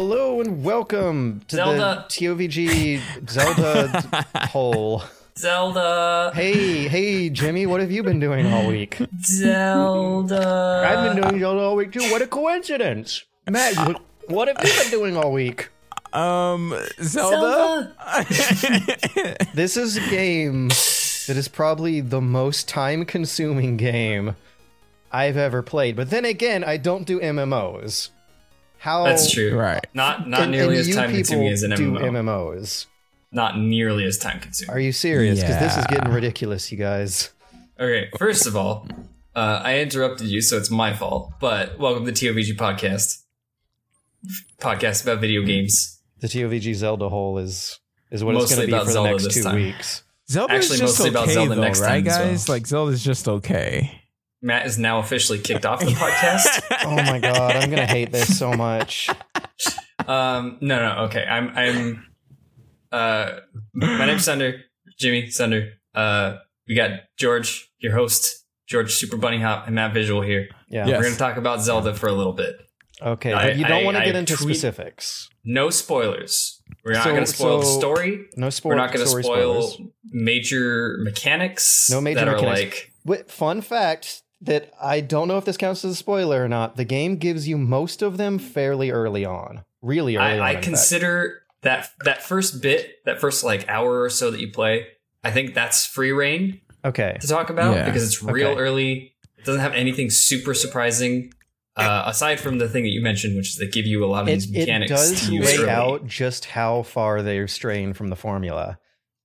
Hello and welcome to Zelda. the TOVG Zelda hole. Zelda. Hey, hey, Jimmy, what have you been doing all week? Zelda. I've been doing Zelda all week too. What a coincidence. Matt, what- what have you been doing all week? Um, Zelda? Zelda. This is a game that is probably the most time consuming game I've ever played. But then again, I don't do MMOs. How That's true. Right. Not not and- nearly and as time consuming as an do MMO. MMOs. Not nearly as time consuming. Are you serious? Because this is getting ridiculous, you guys. Okay, first of all, uh, I interrupted you, so it's my fault. But welcome to the TOVG podcast, podcast about video games. The TOVG Zelda hole is is what it's going to be about for the next two time. weeks. Zelda Actually, just mostly okay, about Zelda though, next right, time as well. guys? Like Zelda's just okay. Matt is now officially kicked off the podcast. Oh my god, I'm going to hate this so much. Um, no, no, okay. I'm, I'm. Uh, my name's Sunder, Jimmy Sunder. Uh, we got George, your host, George Super Bunny Hop, and Matt Visual here. Yeah. Yeah. We're gonna talk about Zelda for a little bit. Okay, I- but you don't want to get into tweet- specifics. No spoilers. We're not So- gonna spoil the story. No spoilers. We're not gonna spoil spoilers. major mechanics. No major that mechanics. are like Wait, fun fact that I don't know if this counts as a spoiler or not. The game gives you most of them fairly early on. Really early on. I, I in fact. consider that that first bit, that first like hour or so that you play. I think that's free reign Okay. to talk about Yeah. because it's real Okay. early. It doesn't have anything super surprising. Uh, aside from the thing that you mentioned, which is they give you a lot of It, these it does to use lay early. out just how far they're straying from the formula.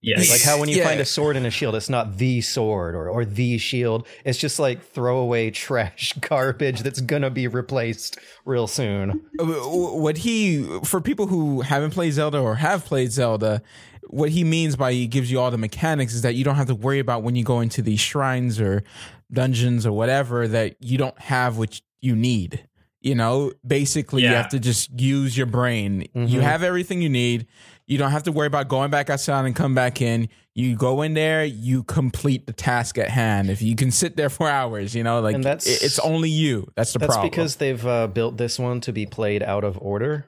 Yes. Like how when you Yeah. find a sword and a shield, it's not the sword or, or the shield. It's just like throwaway trash garbage that's gonna be replaced real soon. Uh, What he, for people who haven't played Zelda or have played Zelda, what he means by he gives you all the mechanics is that you don't have to worry about when you go into these shrines or dungeons or whatever that you don't have what you need. You know, basically, you have to just use your brain. You Mhm. have everything you need. You don't have to worry about going back outside and come back in. You go in there, you complete the task at hand. If you can sit there for hours, you know, like And that's- it's only you. That's the That's problem. because they've uh, built this one to be played out of order.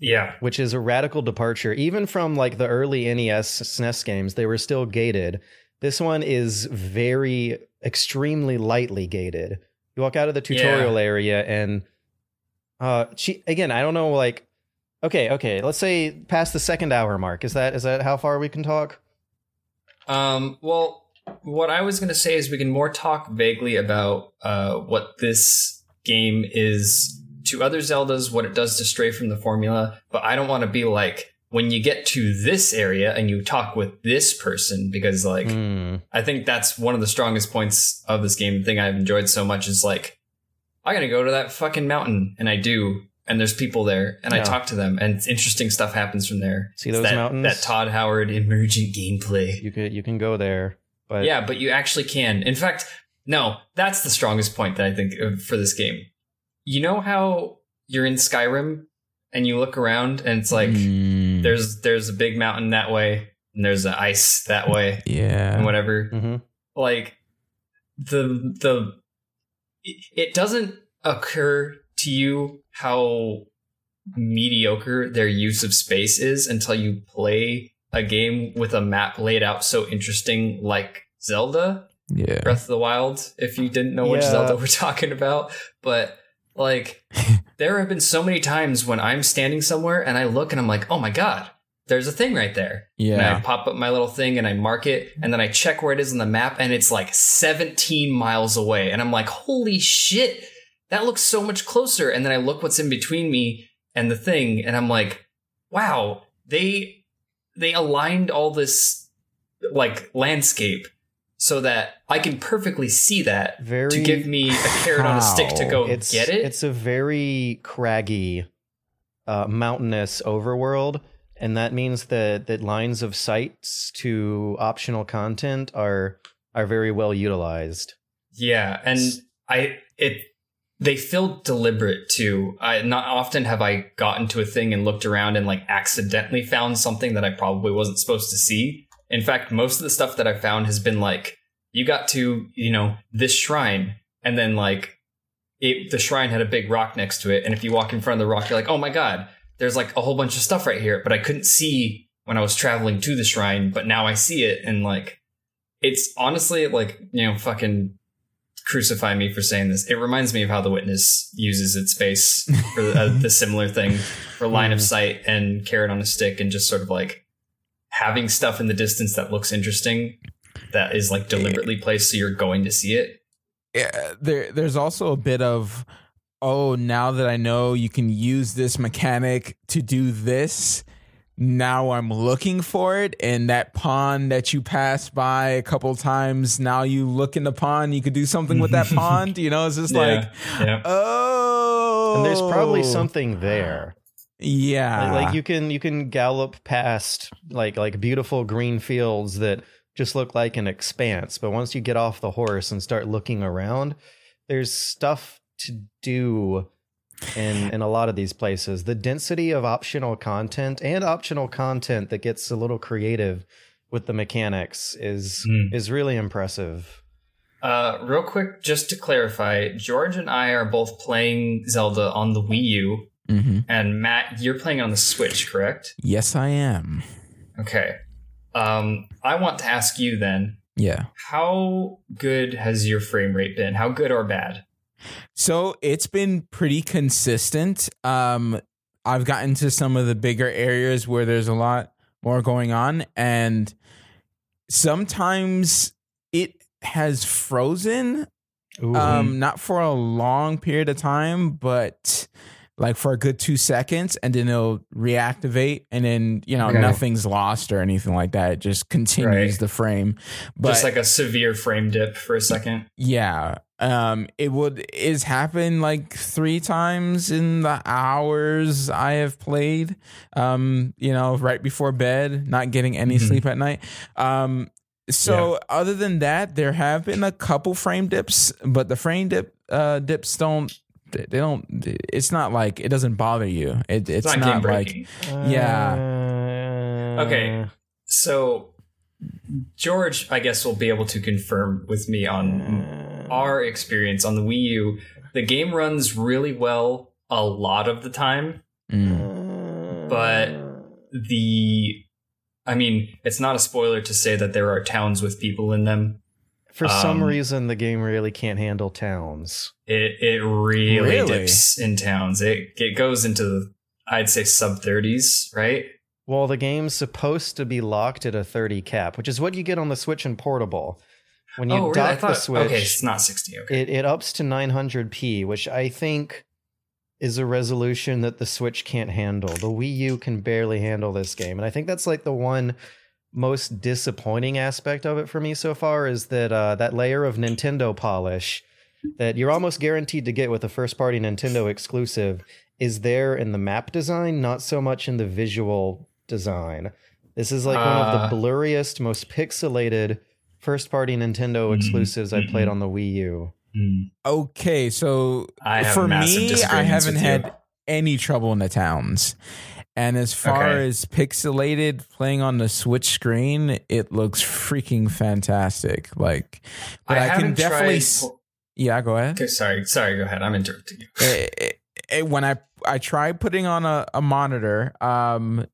yeah. which is a radical departure. Even from like the early NES SNES games, they were still gated. This one is very extremely lightly gated. You walk out of the tutorial area and uh she, again, I don't know like okay, okay, let's say past the second hour mark. Is that is that how far we can talk? Um, well, what I was going to say is we can more talk vaguely about uh, what this game is to other Zeldas, what it does to stray from the formula, but I don't want to be like, when you get to this area and you talk with this person, because like, Hmm. I think that's one of the strongest points of this game. The thing I've enjoyed so much is like, I gotta go to that fucking mountain, and I do, and there's people there, and I talk to them, and interesting stuff happens from there. See those that, mountains? That Todd Howard emergent gameplay. You can you can go there, but Yeah, but you actually can. In fact, no, that's the strongest point that I think for this game. You know how you're in Skyrim and you look around and it's like Mm, there's there's a big mountain that way and there's the ice that way yeah. and whatever. hmm Like the the it- it doesn't occur to you how mediocre their use of space is until you play a game with a map laid out so interesting like Zelda. Yeah. Breath of the Wild, if you didn't know which Yeah. Zelda we're talking about. But like, there have been so many times when I'm standing somewhere and I look and I'm like, oh my God, there's a thing right there. Yeah. And I pop up my little thing and I mark it and then I check where it is on the map and it's like 17 miles away. And I'm like, holy shit, that looks so much closer. And then I look what's in between me and the thing and I'm like, wow, they they aligned all this like landscape so that I can perfectly see that very to give me a carrot on a stick to go it's get it. It's a very craggy, uh, mountainous overworld, and that means that that lines of sights to optional content are are very well utilized. Yeah, and I it they feel deliberate too. I not often have I gotten to a thing and looked around and like accidentally found something that I probably wasn't supposed to see. In fact, most of the stuff that I found has been like you got to, you know, this shrine and then like it the shrine had a big rock next to it and if you walk in front of the rock you're like, "Oh my god, there's like a whole bunch of stuff right here, but I couldn't see when I was traveling to the shrine, but now I see it and like it's honestly like, you know, fucking crucify me for saying this. It reminds me of how the witness uses its space for uh, the similar thing for line of sight and carrot on a stick and just sort of like having stuff in the distance that looks interesting that is like deliberately placed so you're going to see it. Yeah, there there's also a bit of oh, now that I know you can use this mechanic to do this, now I'm looking for it. And that pond that you passed by a couple times, now you look in the pond, you could do something with that pond. You know, it's just Yeah, like, yeah. oh. And there's probably something there. Yeah. Like, like you can you can gallop past like like beautiful green fields that just look like an expanse, but once you get off the horse and start looking around, there's stuff to do in in a lot of these places. The density of optional content and optional content that gets a little creative with the mechanics is Hmm. is really impressive. Uh, real quick, just to clarify, George and I are both playing Zelda on the Wii U, Mhm. and Matt, you're playing on the Switch, correct? Yes, I am. Okay. Um, I want to ask you then, Yeah. how good has your frame rate been? How good or bad? So it's been pretty consistent. Um, I've gotten to some of the bigger areas where there's a lot more going on, and sometimes it has frozen. Ooh. Um, not for a long period of time, but like for a good two seconds, and then it'll reactivate, and then you know Okay. nothing's lost or anything like that. It just continues Right. the frame. But just like a severe frame dip for a second. yeah. Um it would it's happened like 3 times in the hours I have played. Um you know, right before bed, not getting any Mhm. sleep at night. Um so other than that, there have been a couple frame dips, but the frame dip uh dips don't they they don't it's not like it doesn't bother you. It, it's, It's, not, not, like yeah Uh, Okay. So George, I guess, will be able to confirm with me on our experience on the Wii U. The game runs really well a lot of the time. mm, But- The I mean, it's not a spoiler to say that there are towns with people in them. For some Um, reason, the game really can't handle towns. It it really, Really? dips in towns. It it goes into the, I'd say sub 30s, right? Well, the game's supposed to be locked at a 30 cap, which is what you get on the Switch and portable. When you oh, really? Dock thought, the Switch, okay, it's not 60. Okay. it, it ups to 900p, which I think is a resolution that the Switch can't handle. The Wii U can barely handle this game. And I think that's like the one most disappointing aspect of it for me so far is that uh, that layer of Nintendo polish that you're almost guaranteed to get with a first party Nintendo exclusive is there in the map design, not so much in the visual design. This is like one of Uh. the blurriest, most pixelated first party Nintendo Mhm, exclusives I played mhm. on the Wii U. Hmm. Okay, so I for me, I haven't with you. had any trouble in the towns. And as far Okay. as pixelated playing on the Switch screen, it looks freaking fantastic. Like, but I, can definitely, tried- s- yeah, go ahead. Okay, sorry, sorry. Go ahead. I'm interrupting you. It- it- it- when I I tried putting on a, a monitor, um,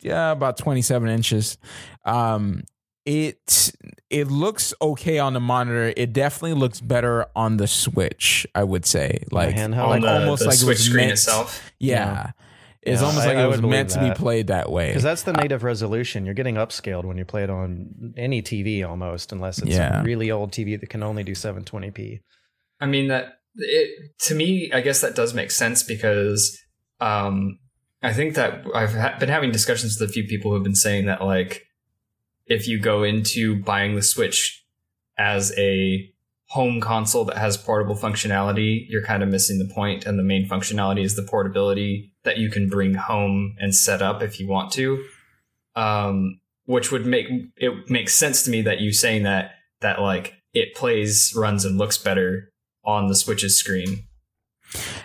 yeah, about twenty seven inches, um, it it looks okay on the monitor. It definitely looks better on the Switch. I would say, like, handheld? like on the, almost the like it Switch screen meant- itself. Yeah. Yeah. It's Yeah, almost I- like I it was believe meant to be played that way. Because that's the native resolution. You're getting upscaled when you play it on any TV almost, unless it's Yeah. a really old TV that can only do 720p. I mean that it to me. I guess that does make sense because um, I think that I've ha- been having discussions with a few people who've been saying that like if you go into buying the Switch as a home console that has portable functionality, you're kind of missing the point, and the main functionality is the portability that you can bring home and set up if you want to. Um, which would make it makes sense to me that you saying that that like it plays, runs, and looks better on the Switch's screen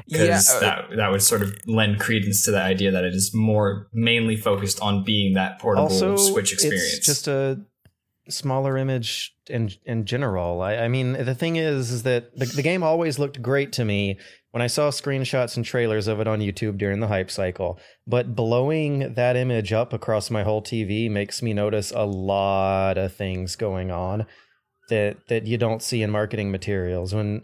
yeah, because uh, that that would sort of lend credence to the idea that it is more mainly focused on being that portable Also, Switch experience. it's just a smaller image in in general. I, I mean, the thing is, is that the, the game always looked great to me when I saw screenshots and trailers of it on YouTube during the hype cycle. But blowing that image up across my whole TV makes me notice a lot of things going on that that you don't see in marketing materials. When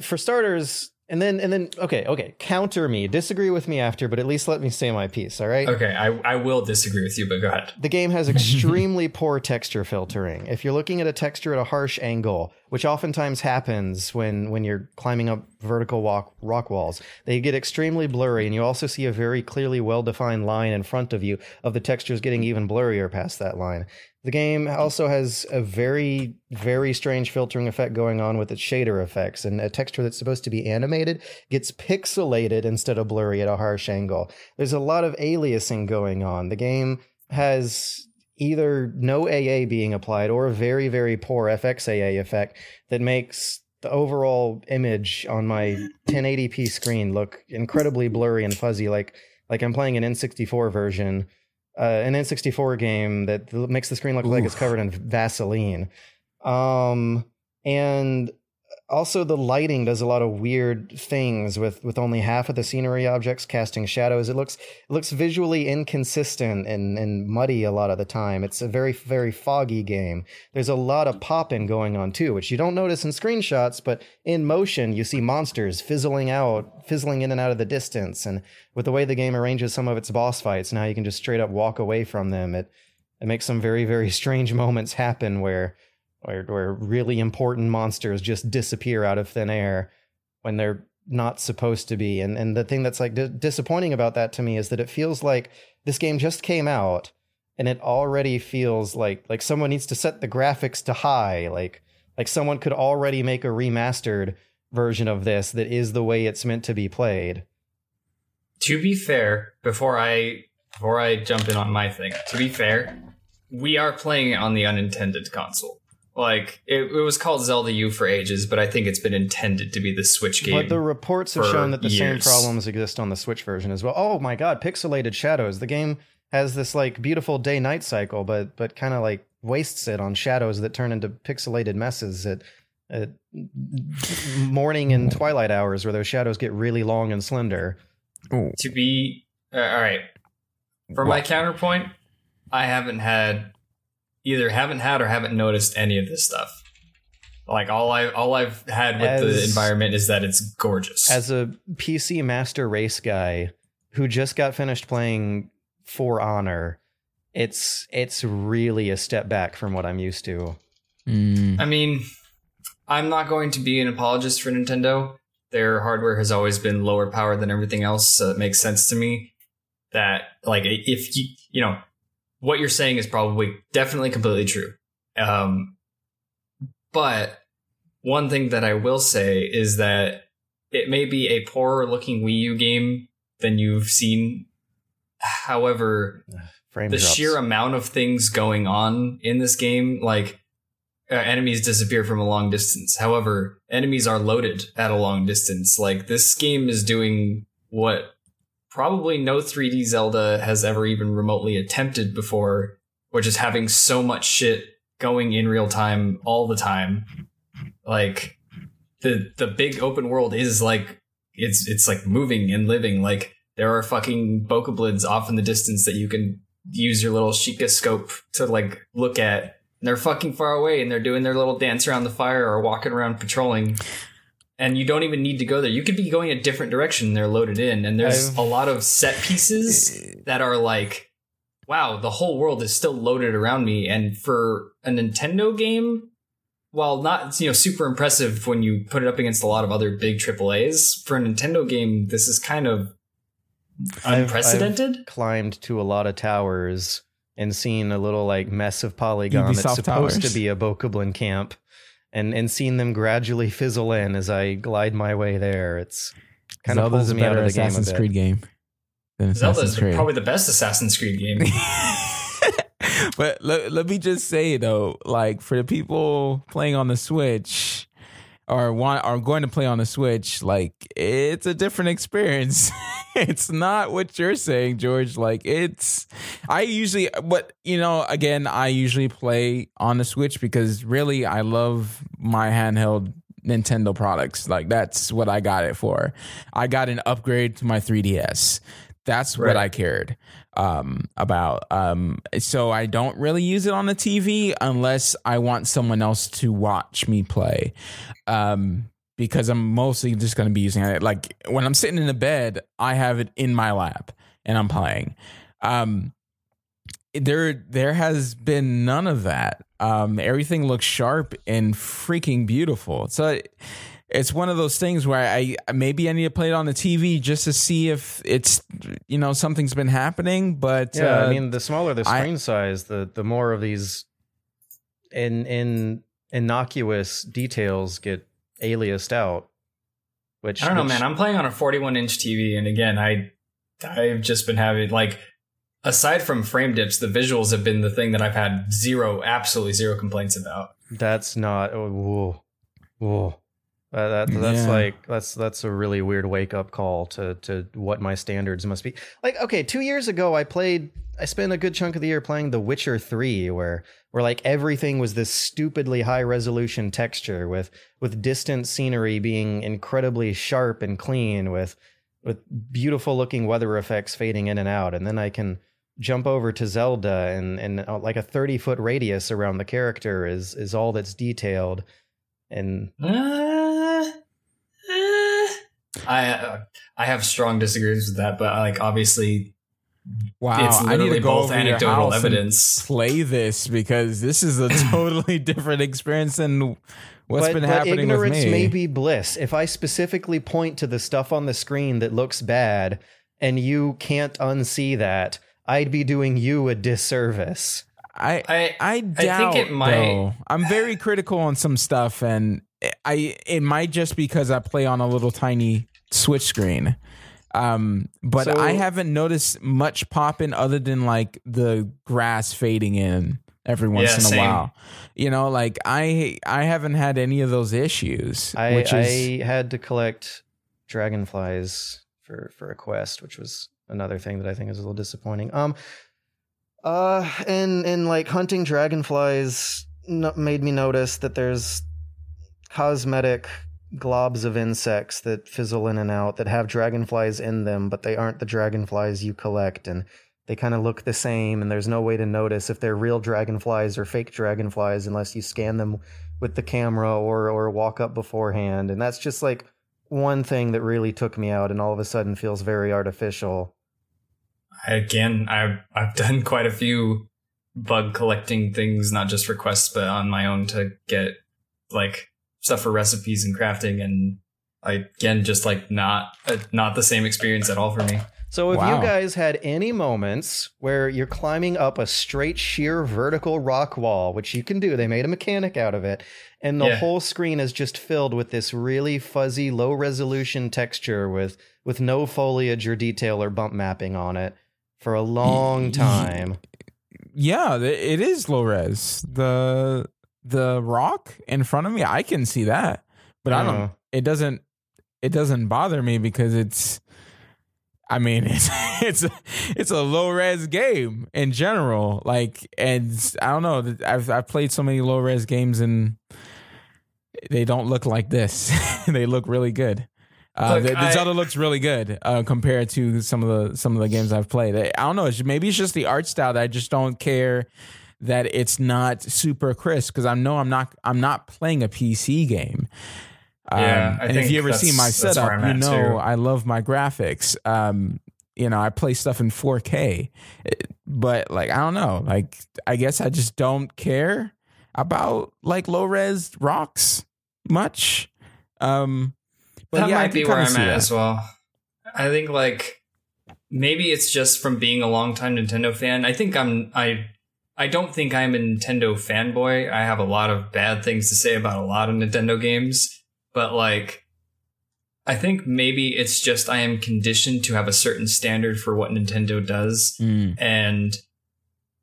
for starters, and then and then okay, okay, counter me, disagree with me after, but at least let me say my piece, all right? Okay, I, I will disagree with you, but go ahead. The game has extremely poor texture filtering. If you're looking at a texture at a harsh angle, which oftentimes happens when when you're climbing up vertical walk rock walls, they get extremely blurry, and you also see a very clearly well-defined line in front of you of the textures getting even blurrier past that line. The game also has a very, very strange filtering effect going on with its shader effects, and a texture that's supposed to be animated gets pixelated instead of blurry at a harsh angle. There's a lot of aliasing going on. The game has either no AA being applied or a very, very poor FXAA effect that makes the overall image on my 1080p screen look incredibly blurry and fuzzy, like like I'm playing an N64 version uh, an N64 game that makes the screen look Oof. like it's covered in Vaseline. Um, and also the lighting does a lot of weird things with with only half of the scenery objects casting shadows. It looks it looks visually inconsistent and and muddy a lot of the time. It's a very very foggy game. There's a lot of popping going on too which you don't notice in screenshots but in motion you see monsters fizzling out fizzling in and out of the distance. And with the way the game arranges some of its boss fights now you can just straight up walk away from them. It it makes some very very strange moments happen where where really important monsters just disappear out of thin air when they're not supposed to be. And and the thing that's like disappointing about that to me is that it feels like this game just came out and it already feels like like someone needs to set the graphics to high like like someone could already make a remastered version of this that is the way it's meant to be played. To be fair, before I before I jump in on my thing, to be fair, we are playing it on the unintended console. Like it, it, was called Zelda U for ages, but I think it's been intended to be the Switch game. But the reports have shown that the years. same problems exist on the Switch version as well. Oh my god, pixelated shadows. The game has this like beautiful day night cycle, but but kind of like wastes it on shadows that turn into pixelated messes at, at morning and twilight hours where those shadows get really long and slender. Ooh. To be uh, all right. For what? my counterpoint, I haven't had either haven't had or haven't noticed any of this stuff. Like all I all I've had with as, the environment is that it's gorgeous. As a PC master race guy who just got finished playing For Honor, it's it's really a step back from what I'm used to. Mm. I mean, I'm not going to be an apologist for Nintendo. Their hardware has always been lower power than everything else, so it makes sense to me that like if you you know what you're saying is probably definitely completely true. Um, but one thing that I will say is that it may be a poorer looking Wii U game than you've seen. However, Frame the drops. sheer amount of things going on in this game, like uh, enemies disappear from a long distance. However, enemies are loaded at a long distance. Like this game is doing what probably no 3D Zelda has ever even remotely attempted before, which is having so much shit going in real time all the time. Like the the big open world is like it's it's like moving and living. Like there are fucking bokoblins off in the distance that you can use your little Sheikah scope to like look at. And they're fucking far away and they're doing their little dance around the fire or walking around patrolling and you don't even need to go there. You could be going a different direction. They're loaded in, and there's I've, a lot of set pieces eh. that are like, wow, the whole world is still loaded around me. And for a Nintendo game, while not you know super impressive when you put it up against a lot of other big AAA's, for a Nintendo game, this is kind of unprecedented. I've, I've climbed to a lot of towers and seen a little like mess of polygon Ubisoft that's supposed towers. to be a Bokoblin camp and and seeing them gradually fizzle in as I glide my way there. It's kind of pulls me out of the Assassin's game Creed game. Zelda is probably the best Assassin's Creed game. but let, let me just say though, like for the people playing on the Switch or want are going to play on the Switch, like it's a different experience. it's not what you're saying, George. Like it's I usually but you know, again, I usually play on the Switch because really I love my handheld Nintendo products. Like that's what I got it for. I got an upgrade to my 3DS. That's right. what I cared um, about. Um, so I don't really use it on the TV unless I want someone else to watch me play. Um, because I'm mostly just going to be using it. Like when I'm sitting in the bed, I have it in my lap and I'm playing. Um, there, there has been none of that. Um, everything looks sharp and freaking beautiful. So it's one of those things where I maybe I need to play it on the TV just to see if it's you know something's been happening. But yeah, uh, I mean, the smaller the screen I, size, the the more of these in in innocuous details get aliased out. Which I don't know, which, man. I'm playing on a 41 inch TV, and again, I I've just been having like aside from frame dips, the visuals have been the thing that I've had zero, absolutely zero complaints about. That's not. Oh, whoa, whoa. Uh, that, that's yeah. like that's that's a really weird wake up call to to what my standards must be. Like, okay, two years ago, I played. I spent a good chunk of the year playing The Witcher Three, where where like everything was this stupidly high resolution texture with with distant scenery being incredibly sharp and clean, with with beautiful looking weather effects fading in and out, and then I can jump over to Zelda and and uh, like a thirty foot radius around the character is is all that's detailed and. Uh I uh, I have strong disagreements with that, but like obviously, wow, it's I need to go both anecdotal evidence. play this because this is a totally different experience than what's but, been but happening ignorance with me. may be bliss. If I specifically point to the stuff on the screen that looks bad and you can't unsee that, I'd be doing you a disservice. I I, I doubt. I think it might. Though. I'm very critical on some stuff, and I it might just because I play on a little tiny Switch screen. Um, but so, I haven't noticed much popping other than like the grass fading in every once yeah, in a same. while. You know, like I I haven't had any of those issues. I, which is, I had to collect dragonflies for for a quest, which was another thing that I think is a little disappointing. Um, uh, and and like hunting dragonflies made me notice that there's cosmetic globs of insects that fizzle in and out that have dragonflies in them, but they aren't the dragonflies you collect. And they kind of look the same, and there's no way to notice if they're real dragonflies or fake dragonflies unless you scan them with the camera or, or walk up beforehand. And that's just like one thing that really took me out and all of a sudden feels very artificial. Again, I've, I've done quite a few bug collecting things, not just requests, but on my own to get like stuff for recipes and crafting and I, again just like not uh, not the same experience at all for me so if wow. you guys had any moments where you're climbing up a straight sheer vertical rock wall which you can do they made a mechanic out of it and the yeah. whole screen is just filled with this really fuzzy low resolution texture with with no foliage or detail or bump mapping on it for a long time yeah it is low res the the rock in front of me, I can see that. But I don't uh-huh. it doesn't it doesn't bother me because it's I mean, it's it's a, it's a low res game in general. Like, and I don't know. I've I've played so many low res games and they don't look like this. they look really good. Uh, look, the, the I, Zelda looks really good uh, compared to some of the some of the games I've played. I, don't know. maybe it's just the art style that I just don't care that it's not super crisp because I know I'm not I'm not playing a PC game. Yeah, um, and if you ever see my setup, you know too. I love my graphics. Um, you know, I play stuff in 4K, but like I don't know, like I guess I just don't care about like low res rocks much. Um, but that yeah, might be where I'm at that. as well. I think like maybe it's just from being a longtime Nintendo fan. I think I'm I I don't think I'm a Nintendo fanboy. I have a lot of bad things to say about a lot of Nintendo games, but like, I think maybe it's just I am conditioned to have a certain standard for what Nintendo does. Mm. And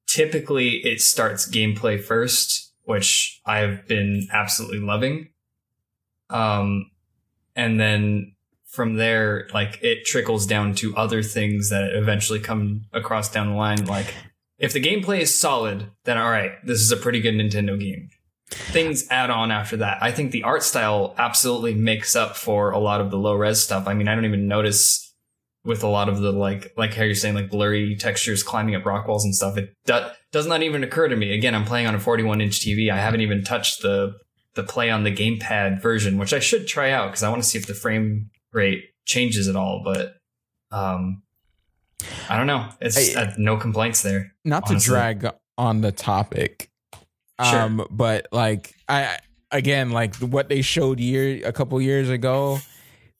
typically it starts gameplay first, which I've been absolutely loving. Um, and then from there, like it trickles down to other things that eventually come across down the line. Like if the gameplay is solid, then all right, this is a pretty good Nintendo game. Things add on after that. I think the art style absolutely makes up for a lot of the low res stuff. I mean, I don't even notice with a lot of the like, like how you're saying, like blurry textures climbing up rock walls and stuff. It do- does not even occur to me. Again, I'm playing on a 41 inch TV. I haven't even touched the the play on the gamepad version, which I should try out because I want to see if the frame rate changes at all. But um, I don't know. It's I- uh, no complaints there. Not honestly. to drag on the topic, Sure. um, but like I again like what they showed year a couple years ago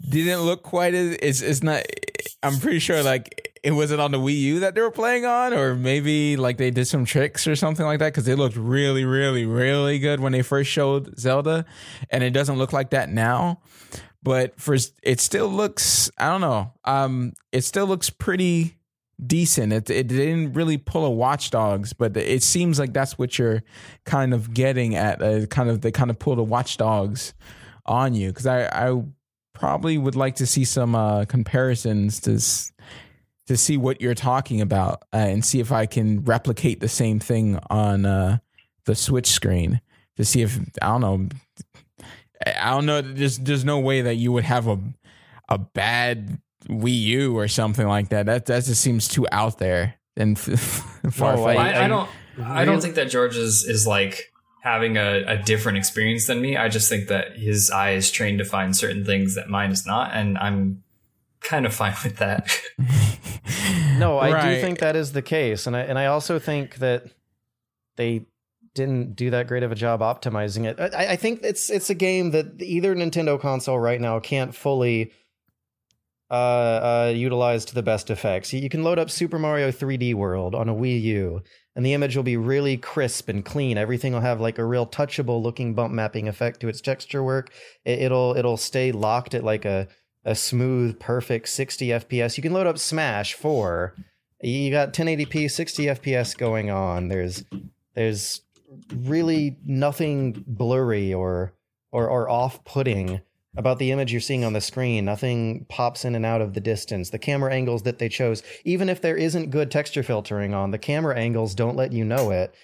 didn't look quite as it's it's not. I'm pretty sure like it wasn't on the Wii U that they were playing on, or maybe like they did some tricks or something like that because it looked really, really, really good when they first showed Zelda, and it doesn't look like that now. But for it still looks, I don't know, um, it still looks pretty decent. It it didn't really pull a Watch Dogs, but it seems like that's what you're kind of getting at. Uh, kind of they kind of pull the Watch Dogs on you because I I probably would like to see some uh, comparisons to to see what you're talking about uh, and see if I can replicate the same thing on uh, the Switch screen to see if I don't know. I don't know. There's there's no way that you would have a a bad Wii U or something like that. That that just seems too out there and far No. I- I, I don't. I don't think that George is is like having a, a different experience than me. I just think that his eye is trained to find certain things that mine is not, and I'm kind of fine with that. No, I Right. do think that is the case, and I and I also think that they didn't do that great of a job optimizing it. I, I think it's it's a game that either Nintendo console right now can't fully uh, uh, utilize to the best effects. You can load up Super Mario 3D World on a Wii U, and the image will be really crisp and clean. Everything will have like a real touchable looking bump mapping effect to its texture work. It, it'll it'll stay locked at like a a smooth, perfect 60 FPS. You can load up Smash 4. You got 1080p 60 FPS going on. There's there's really nothing blurry or or, or off-putting about the image you're seeing on the screen. Nothing pops in and out of the distance. The camera angles that they chose, even if there isn't good texture filtering on, the camera angles don't let you know it.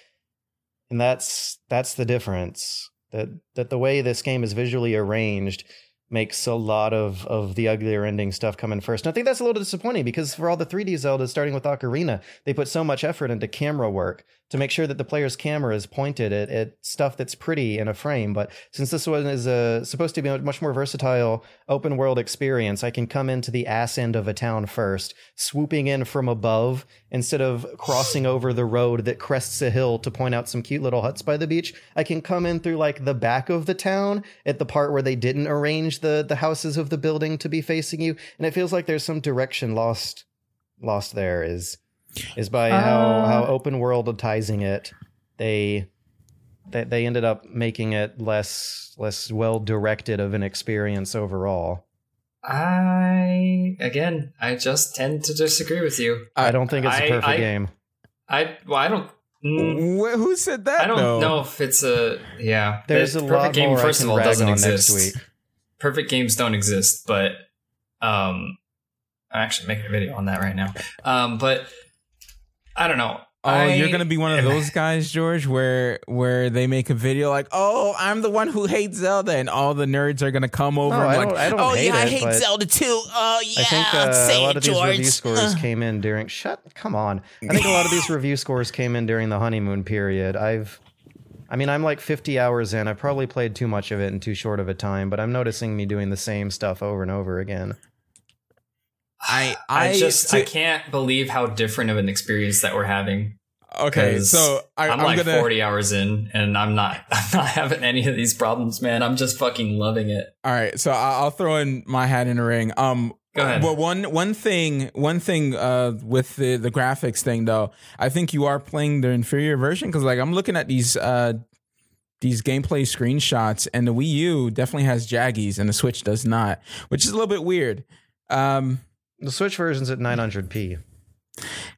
And that's that's the difference. That that the way this game is visually arranged makes a lot of of the uglier ending stuff come in first. And I think that's a little disappointing because for all the 3D Zelda, starting with Ocarina, they put so much effort into camera work to make sure that the player's camera is pointed at, at stuff that's pretty in a frame. But since this one is a, supposed to be a much more versatile open world experience, I can come into the ass end of a town first, swooping in from above instead of crossing over the road that crests a hill to point out some cute little huts by the beach. I can come in through like the back of the town at the part where they didn't arrange the the houses of the building to be facing you, and it feels like there's some direction lost lost there. Is is by how Uh. how open worldizing it they they they ended up making it less less well directed of an experience overall. I again, I just tend to disagree with you. I, don't think it's a I- perfect I- game. I well, I don't. mm, Wh- Who said that? I don't though? know if it's a yeah. There's the a lot more I First can of all, rag doesn't exist. next week. Perfect games don't exist, but um, I'm actually making a video on that right now. Um, but I don't know. Oh, I- you're gonna be one of those guys, George, where where they make a video like, "Oh, I'm the one who hates Zelda," and all the nerds are gonna come over No, and I be don't- I don't "Oh hate yeah, I hate Zelda too." Oh yeah, I think uh, say a lot it, of these George. review scores came in during. Shut. Come on. I think a lot of these review scores came in during the honeymoon period. I've. I mean, I'm like 50 hours in. I've probably played too much of it in too short of a time, but I'm noticing me doing the same stuff over and over again. I I, I just see- I can't believe how different of an experience that we're having. Okay, So I, I'm, I'm, like gonna 40 hours in, and I'm not I'm not having any of these problems, man. I'm just fucking loving it. All right, so I- I'll throw in my hat in the ring. Um, Go ahead. Well, one one thing, one thing uh, with the the graphics thing though, I think you are playing the inferior version because like I'm looking at these uh these gameplay screenshots, and the Wii U definitely has jaggies, and the Switch does not, which is a little bit weird. Um, The Switch version's at 900p.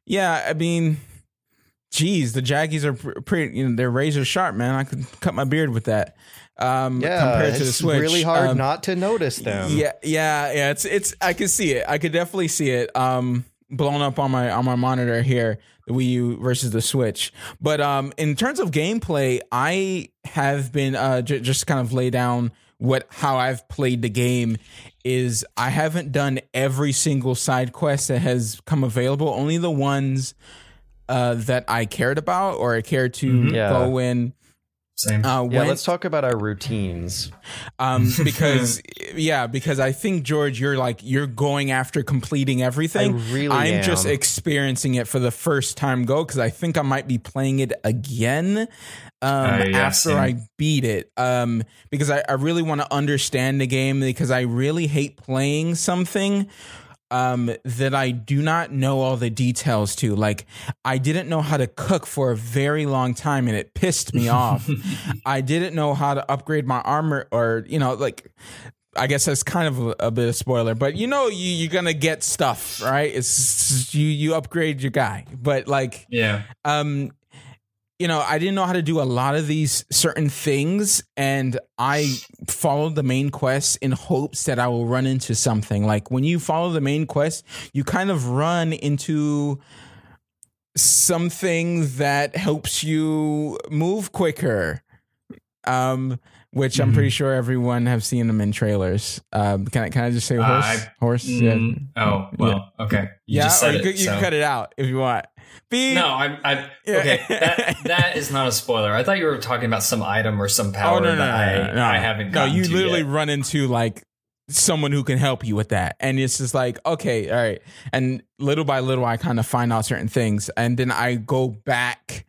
yeah, I mean, geez, the Jaggies are pretty. You know, they're razor sharp, man. I could cut my beard with that. Um, Yeah, compared to the it's Switch, really hard Um, not to notice them. Yeah, yeah, yeah. It's it's. I can see it. I could definitely see it. Um, blown up on my on my monitor here, the Wii U versus the Switch. But um, in terms of gameplay, I have been uh j- just kind of lay down what how I've played the game is I haven't done every single side quest that has come available. Only the ones uh that I cared about or I cared to Mhm. Yeah. go in. Same. Uh, Yeah, went- let's talk about our routines. um because yeah because i think george you're like you're going after completing everything I really i'm just experiencing it for the first time go because i think i might be playing it again um Uh, yeah, after same. i beat it um because i, I really want to understand the game because i really hate playing something um, that I do not know all the details to. Like, I didn't know how to cook for a very long time and it pissed me off. I didn't know how to upgrade my armor or, you know, like, I guess that's kind of a, a bit of spoiler, but you know, you, you're gonna get stuff, right? It's you, you upgrade your guy, but like, yeah. um you know i didn't know how to do a lot of these certain things and i followed the main quest in hopes that i will run into something. Like when you follow the main quest you kind of run into something that helps you move quicker um which i'm Mhm. pretty sure everyone have seen them in trailers. Um can i can i just say Uh, horse I- horse? Mm, Oh well. Okay. You yeah you, it, could, you can cut it out if you want No, I'm. I, okay, that that is not a spoiler. I thought you were talking about some item or some power Oh no no that no, I. I haven't. No, you literally yet. run into like someone who can help you with that, and it's just like okay, all right. And little by little, I kind of find out certain things, and then I go back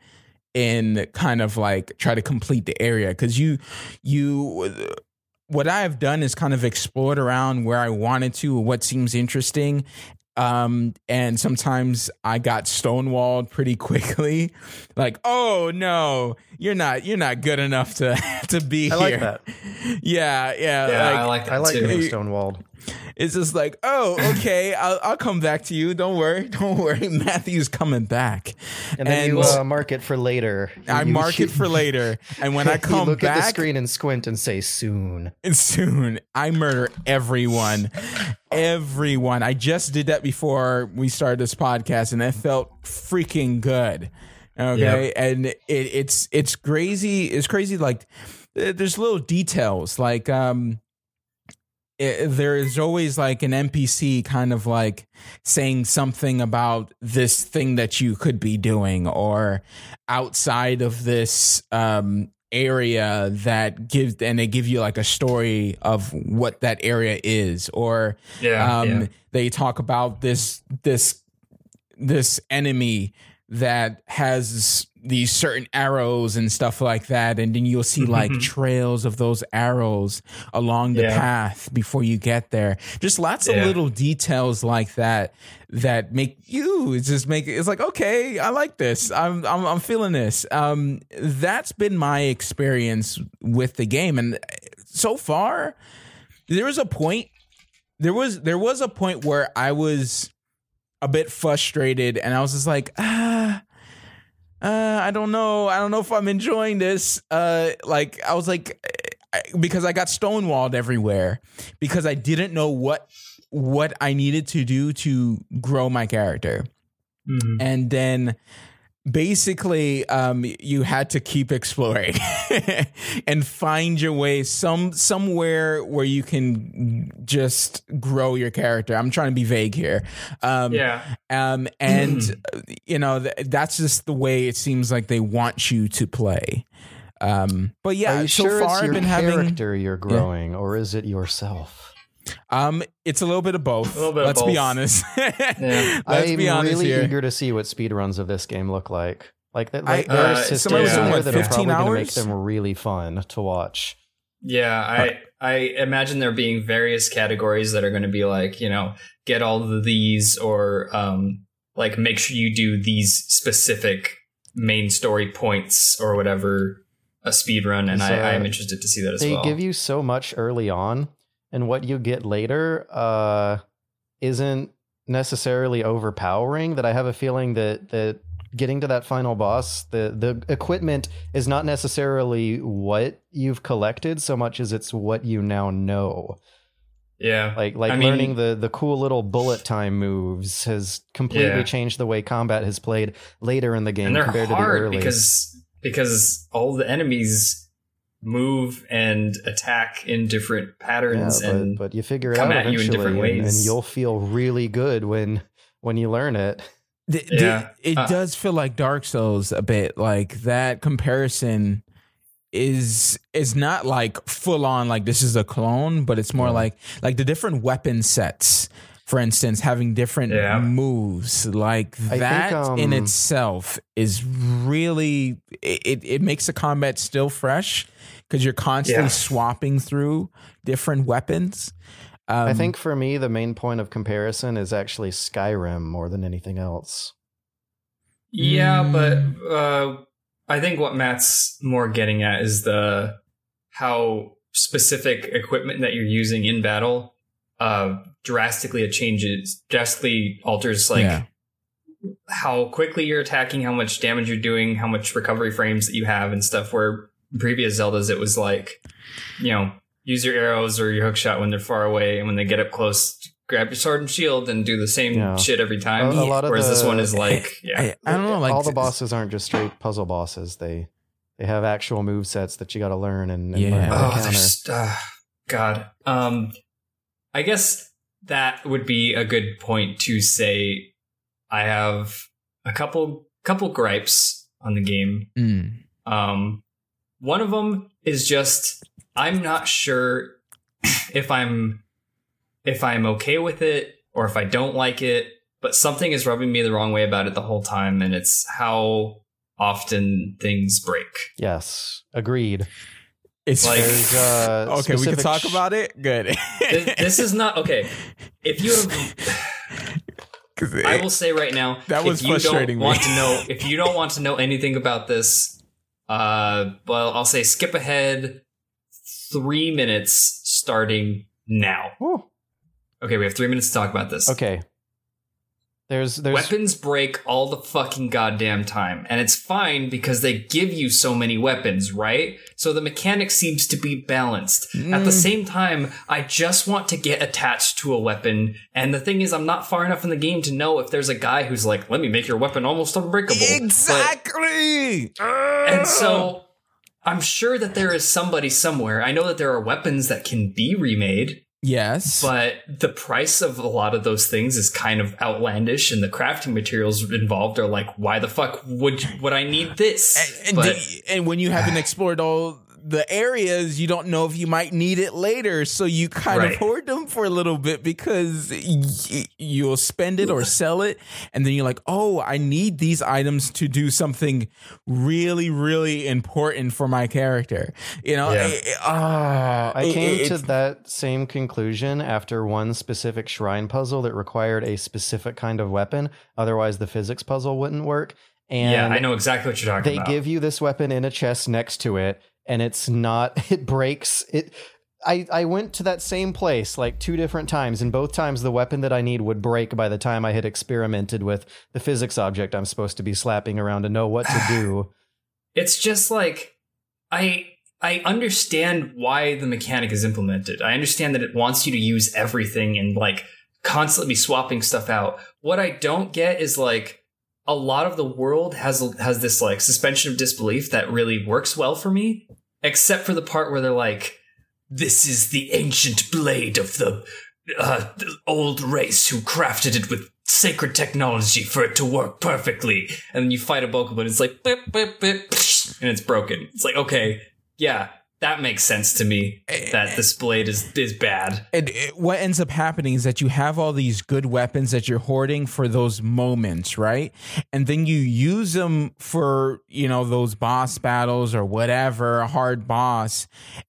and kind of like try to complete the area because you you. What I have done is kind of explored around where I wanted to, what seems interesting, um and sometimes i got stonewalled pretty quickly like oh no you're not you're not good enough to to be I here like that. yeah yeah, Yeah, like, I like that I like too. being stonewalled. It's just like oh okay I'll, I'll come back to you. Don't worry don't worry. Matthew's coming back. And then And- you uh, mark it for later. i You- mark it for later. And when i you come look at the back screen and squint and say soon. And soon. I murder everyone. Everyone. I just did that before we started this podcast and it felt freaking good. Okay? Yep. and it, it's it's crazy it's crazy like there's little details like um it, there is always like an npc kind of like saying something about this thing that you could be doing or outside of this um area that gives and they give you like a story of what that area is or Yeah, um yeah. they talk about this this this enemy that has these certain arrows and stuff like that and then you'll see like trails of those arrows along the Yeah. path before you get there. Just lots of little details like that that make you it's just make it's like okay i like this. I'm i'm, I'm feeling this. Um that's been my experience with the game. And so far there was a point there was there was a point where I was a bit frustrated and I was just like, ah, uh, I don't know. I don't know if I'm enjoying this. Uh, like I was like, I- because I got stonewalled everywhere because I didn't know what what I needed to do to grow my character Mhm. and then basically um you had to keep exploring and find your way some somewhere where you can just grow your character i'm trying to be vague here um Yeah. um and uh, you know th- that's just the way it seems like they want you to play um but yeah Are you so sure far it's i've your been having character you're growing, or is it yourself? Um it's a little bit of both A bit let's be both. honest Yeah. let's I'm be honest really here eager to see what speedruns of this game look like. Like, that, I- like there uh, are systems somebody was in doing, there what, that are 15 probably going to make them really fun to watch. Yeah, I I imagine there being various categories that are going to be like, you know, get all of these or um like make sure you do these specific main story points or whatever a speed run and So, I, I am interested to see that as They well. give you so much early on, and what you get later uh, isn't necessarily overpowering. That I have a feeling that that getting to that final boss, the the equipment is not necessarily what you've collected so much as it's what you now know. Yeah. Like like I mean- learning the the cool little bullet time moves has completely Yeah. changed the way combat has played later in the game compared to the early. because because all the enemies move and attack in different yeah, patterns but, and but you figure it come out at you in eventually, different and- and, you'll feel really good when when you learn it. Th- th- Yeah. it Uh, does feel like Dark Souls a bit. Like that comparison is is not like full on like this is a clone, but it's more Yeah. like like the different weapon sets. For instance, having different Yeah. moves like think, that in um, itself is really it, it makes the combat still fresh because you're constantly Yeah. swapping through different weapons. Um, I think for me, the main point of comparison is actually Skyrim more than anything else. Yeah, Mm. but uh, I think what Matt's more getting at is the how specific equipment that you're using in battle uh, drastically it changes, drastically alters like Yeah. how quickly you're attacking, how much damage you're doing, how much recovery frames that you have, and stuff. Where in previous Zeldas, it was like, you know, use your arrows or your hook shot when they're far away, and when they get up close, grab your sword and shield and do the same Yeah. shit every time. A- a lot of Whereas this one is like, yeah, I, I don't know. Like all the bosses aren't just straight puzzle bosses. They they have actual move sets that you got to learn and, and learn Yeah. how Oh, counter. there's uh, God. Um, I guess that would be a good point to say. I have a couple couple gripes on the game. Mm. Um, one of them is just I'm not sure if I'm if I'm okay with it or if I don't like it, but something is rubbing me the wrong way about it the whole time, and it's how often things break. Yes, agreed. It's Like- uh, okay. We can talk sh- about it. Good. Th- this is not okay. If you have 'Cause I will say right now, That was you frustrating don't me. want to know, if you don't want to know anything about this, uh, well, I'll say skip ahead three minutes starting now. Whew. Okay, we have three minutes to talk about this. Okay. There's there's Weapons break all the fucking goddamn time, and it's fine because they give you so many weapons, right? So the mechanic seems to be balanced. At the Mm. same time, I just want to get attached to a weapon, and the thing is, I'm not far enough in the game to know if there's a guy who's like, "Let me make your weapon almost unbreakable." But- exactly. and so I'm sure that there is somebody somewhere. I know that there are weapons that can be remade, yes, but the price of a lot of those things is kind of outlandish, and the crafting materials involved are like, why the fuck would would I need this? and, and, but the- and when you haven't explored all the areas, you don't know if you might need it later. So you kind Right. of hoard them for a little bit because y- you'll spend it or sell it, and then you're like, oh, I need these items to do something really, really important for my character. You know, Yeah. It- it- ah, I came it- to that same conclusion after one specific shrine puzzle that required a specific kind of weapon. Otherwise, the physics puzzle wouldn't work. And yeah, I know exactly what you're talking they about. give you this weapon in a chest next to it, and it's not. It breaks. It. I, I went to that same place like two different times, and both times the weapon that I need would break by the time I had experimented with the physics object I'm supposed to be slapping around to know what to do. it's just like I I understand why the mechanic is implemented. I understand that it wants you to use everything and like constantly be swapping stuff out. What I don't get is like a lot of the world has has this like suspension of disbelief that really works well for me, except for the part where they're like, "This is the ancient blade of the, uh, old race who crafted it with." Sacred technology for it to work perfectly, and then you fight a Bokoblin. and It's like bip, bip, bip, and it's broken. It's like okay, yeah, that makes sense to me. Eh, that eh, this blade is is bad. And it, what ends up happening is that you have all these good weapons that you're hoarding for those moments, right? And then you use them for, you know, those boss battles or whatever, a hard boss,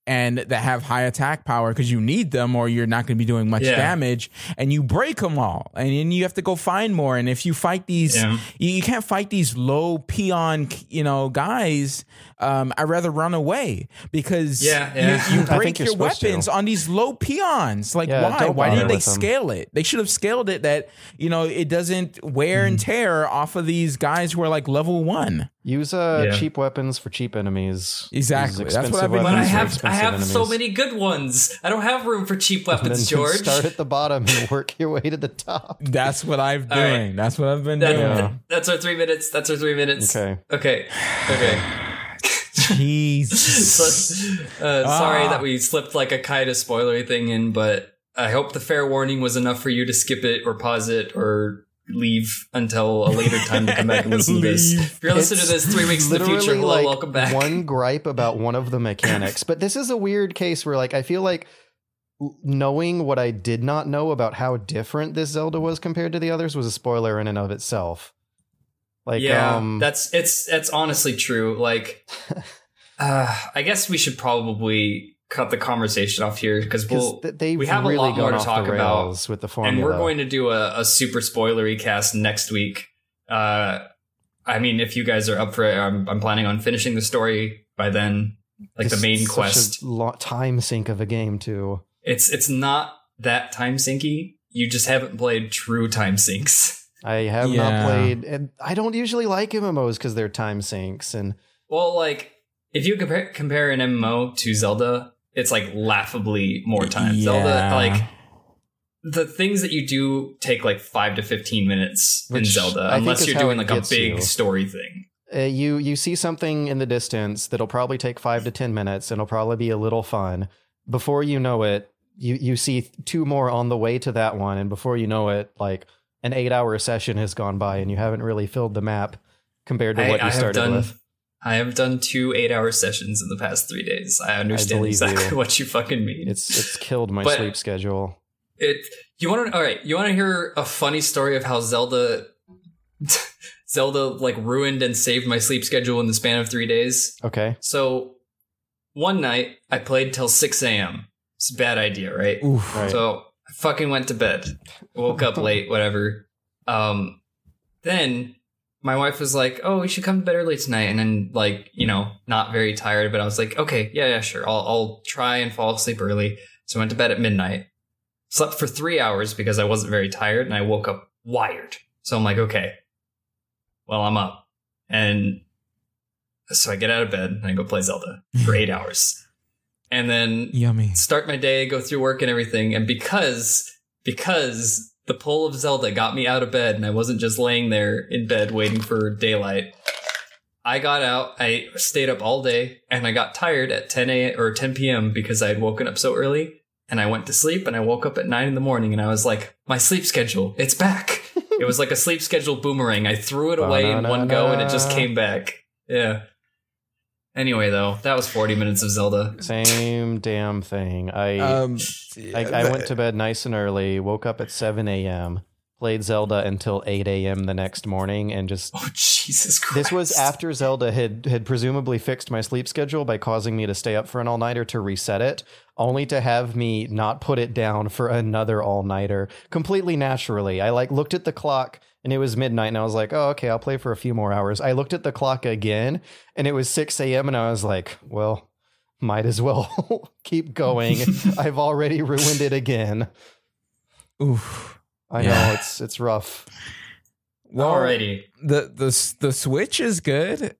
and that have high attack power because you need them or you're not going to be doing much Yeah. damage. And you break them all. And then you have to go find more. And if you fight these, Yeah. you, you can't fight these low peon, you know, guys. Um, I'd rather run away because because Yeah, yeah. you, you break your supposed to. weapons on these low peons. Like Yeah, why? Why didn't they with them. scale it? They should have scaled it that you know it doesn't wear and tear off of these guys who are like level one. Use uh, Yeah. cheap weapons for cheap enemies. Exactly. That's what I've been But I have I expensive have so many good ones. I don't have room for cheap And then weapons, George. Start at the bottom and work your way to the top. That's what I've All doing. right. That's what I've been That- doing. Yeah. That's our three minutes. That's our three minutes. Okay. Okay. Okay. Jesus. So, uh, sorry Ah. that we slipped like a kind of spoilery thing in, but I hope the fair warning was enough for you to skip it or pause it or leave until a later time to come back and listen to this. If you're listening to this three weeks in the future, hello, like, welcome back. One gripe about one of the mechanics, but this is a weird case where, like, I feel like knowing what I did not know about how different this Zelda was compared to the others was a spoiler in and of itself. Like, yeah, um, that's it's it's honestly true. Like, uh, I guess we should probably cut the conversation off here because we'll we have really a lot more to talk about with the formula, and we're going to do a, a super spoilery cast next week. Uh, I mean, if you guys are up for it, I'm, I'm planning on finishing the story by then, like It's the main quest. lo- time sink of a game too. It's it's not that time sinky. You just haven't played true time sinks. I have Yeah. not played, and I don't usually like MMOs because they're time sinks. And Well, like if you compare compare an MMO to Zelda, it's like laughably more time. Zelda, like the things that you do take like five to fifteen minutes in Zelda, I unless you're doing like a big you. story thing. uh, you you see something in the distance that'll probably take five to ten minutes, and it'll probably be a little fun. Before you know it, you you see two more on the way to that one, and before you know it, like an eight hour session has gone by, and you haven't really filled the map compared to I, what you I started done. with. I have done two eight-hour sessions in the past three days. I understand believe exactly you. what you fucking mean. It's it's killed my But- sleep schedule. It. You want to? All right. You want to hear a funny story of how Zelda, Zelda like ruined and saved my sleep schedule in the span of three days? Okay, So one night I played till six a.m. It's a bad idea, right? Oof. Right. So I fucking went to bed. Woke up late, whatever. Um, then my wife was like, "Oh, we should come to bed early tonight," and then like you know, not very tired, but I was like, "Okay, yeah, yeah, sure. I'll I'll try and fall asleep early." So I went to bed at midnight. Slept for three hours because I wasn't very tired, and I woke up wired. So I'm like, okay, well I'm up, and so I get out of bed and I go play Zelda for eight hours, and then Yummy. start my day, go through work and everything. And because because the pull of Zelda got me out of bed and I wasn't just laying there in bed waiting for daylight, I got out, I stayed up all day, and I got tired at 10 a or 10 p.m. because I had woken up so early. And I went to sleep and I woke up at nine in the morning and I was like, my sleep schedule, it's back. it was like a sleep schedule boomerang. I threw it away in one go and it just came back. Yeah. Anyway, though, that was 40 minutes of Zelda. same damn thing. I Um, I, I went to bed nice and early, woke up at 7 a.m., played Zelda until 8 a.m. the next morning, and just. Oh, Jesus Christ. This was after Zelda had, had presumably fixed my sleep schedule by causing me to stay up for an all nighter to reset it, only to have me not put it down for another all nighter completely naturally. I like looked at the clock and it was midnight, and I was like, oh, okay, I'll play for a few more hours. I looked at the clock again and it was 6 a.m., and I was like, well, might as well keep going. I've already ruined it again. Oof. I Yeah. know it's it's rough. Well, Alrighty. the the the Switch is good.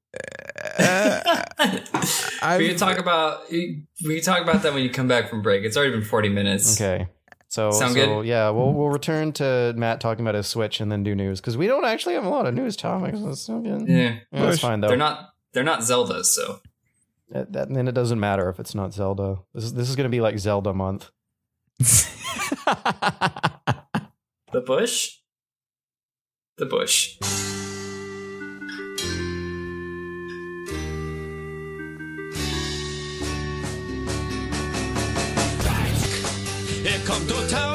Uh, we can talk about we can talk about that when you come back from break. It's already been forty minutes. Okay. So, Sound so good? yeah, we'll mm-hmm. we'll return to Matt talking about his Switch and then do news because we don't actually have a lot of news topics. That's so good. Yeah, Yeah, that's Push. fine though. they're not they're not Zeldas, so That, that- and it doesn't matter if it's not Zelda. This is this is going to be like Zelda month. the bush, the bush. Here come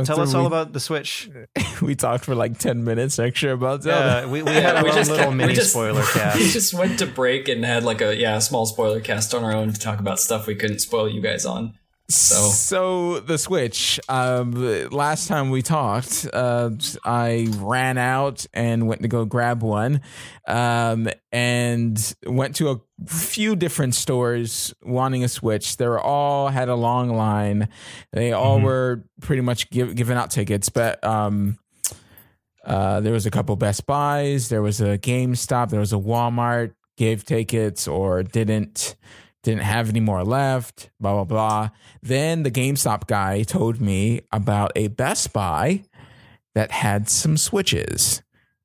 After tell us all about the Switch. we talked for like 10 minutes extra about Zelda. Uh, we, we had our we own just little mini just- spoiler cast. We just went to break and had like a yeah a small spoiler cast on our own to talk about stuff we couldn't spoil you guys on. So So the Switch. Um, last time we talked, uh, I ran out and went to go grab one, um, and went to a few different stores wanting a Switch. They were all had a long line. They all were pretty much give, giving out tickets, but um, uh, there was a couple Best Buys, there was a GameStop, there was a Walmart gave tickets or didn't didn't have any more left, blah blah blah. Then the GameStop guy told me about a Best Buy that had some switches.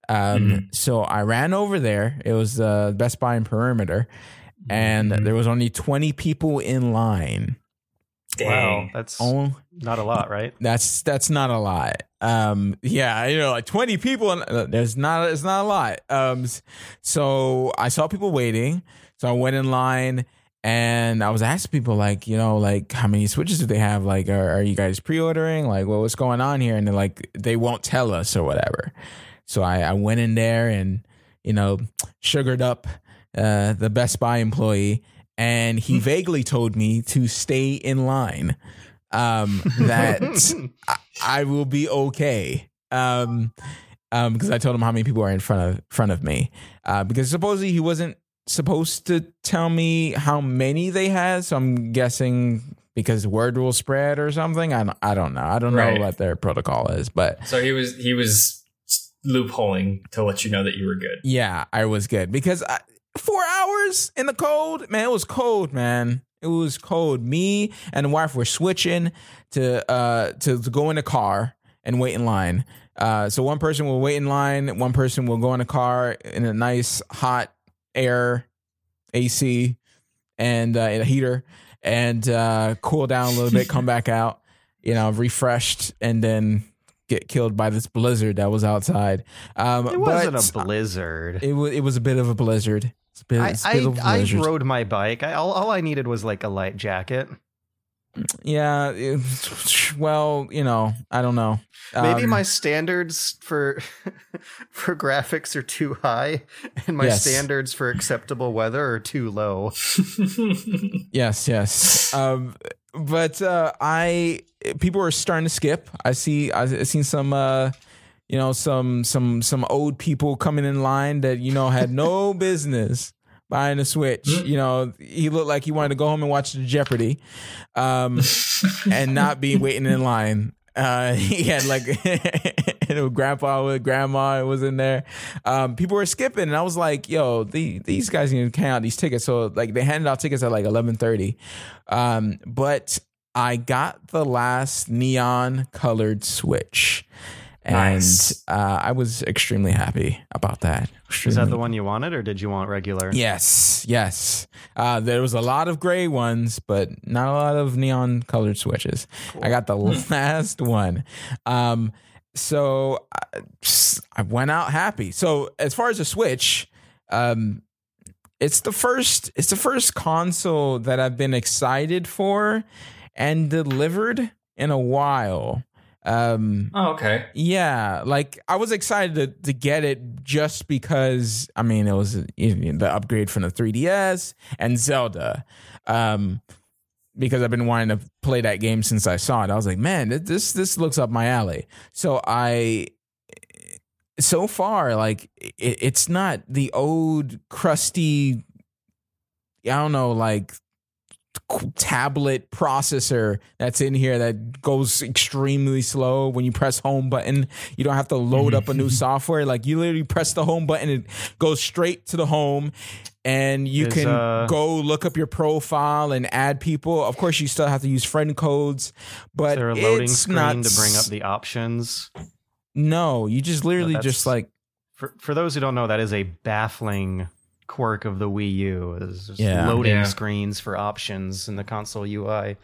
Um, so I ran over there. It was uh, Best Buy in Perimeter, and there was only twenty people in line. Wow, that's Oh, not a lot, right? that's that's not a lot. Um, yeah, you know, like twenty people. in- uh, There's not. It's not a lot. Um, so I saw people waiting. So I went in line and I was asking people like, you know, like how many switches do they have? Like, are, are you guys pre-ordering? Like, well, what's going on here? And they're like, they won't tell us or whatever. So I, I went in there and you know, sugared up uh, the Best Buy employee, and he vaguely told me to stay in line. Um, that I, I will be okay. Um, um, because I told him how many people are in front of front of me. Uh, because supposedly he wasn't supposed to tell me how many they had, so I'm guessing because word will spread or something. I don't, I don't know. I don't Right. know what their protocol is, but So he was he was loopholing to let you know that you were good. yeah, I was good because I, four hours in the cold, man, it was cold, man. It was cold. Me and the wife were switching to uh to, to go in the car and wait in line. Uh, so one person will wait in line, one person will go in a car in a nice hot air AC and uh, a heater and uh, cool down a little bit, come back out, you know, refreshed, and then get killed by this blizzard that was outside. Um, It wasn't a blizzard. it was it was a bit of a blizzard. It's a bit, I, it's a bit I, of a I blizzard. rode my bike. I, all, all I needed was like a light jacket. Yeah. it- well, you know, I don't know. Maybe Um, my standards for for graphics are too high, and my Yes. standards for acceptable weather are too low. Yes, yes. um, but uh, I people are starting to skip. I see. I've seen some. Uh, you know, some some some old people coming in line that you know had no business buying a Switch. You know, he looked like he wanted to go home and watch the Jeopardy, um, and not be waiting in line. Uh, he had like, you know, grandpa with grandma was in there. Um, people were skipping, and I was like, "Yo, the, these guys need to count these tickets." So like, they handed out tickets at like eleven thirty, um, but I got the last neon colored Switch, and Nice. uh, I was extremely happy about that. Is that Extremely the one you wanted, or did you want regular? Yes, yes. Uh, there was a lot of gray ones, but not a lot of neon colored switches. I got the last one. Um, so I, I went out happy. So as far as the Switch, um, it's the first. It's the first console that I've been excited for and delivered in a while. Um, oh, okay. yeah, like I was excited to, to get it just because I mean it was you know, the upgrade from the 3DS and Zelda. Um because I've been wanting to play that game since I saw it. I was like, man, this this looks up my alley. So I so far like it, it's not the old crusty I don't know like tablet processor that's in here that goes extremely slow when you press home button. You don't have to load up a new software. Like you literally press the home button it goes straight to the home and you can uh, go look up your profile and add people. Of course you still have to use friend codes but Is there a loading it's screen not to bring up the options? no you just literally just like For for those who don't know, that is a baffling quirk of the Wii U. Is just Yeah. loading Yeah. screens for options in the console UI.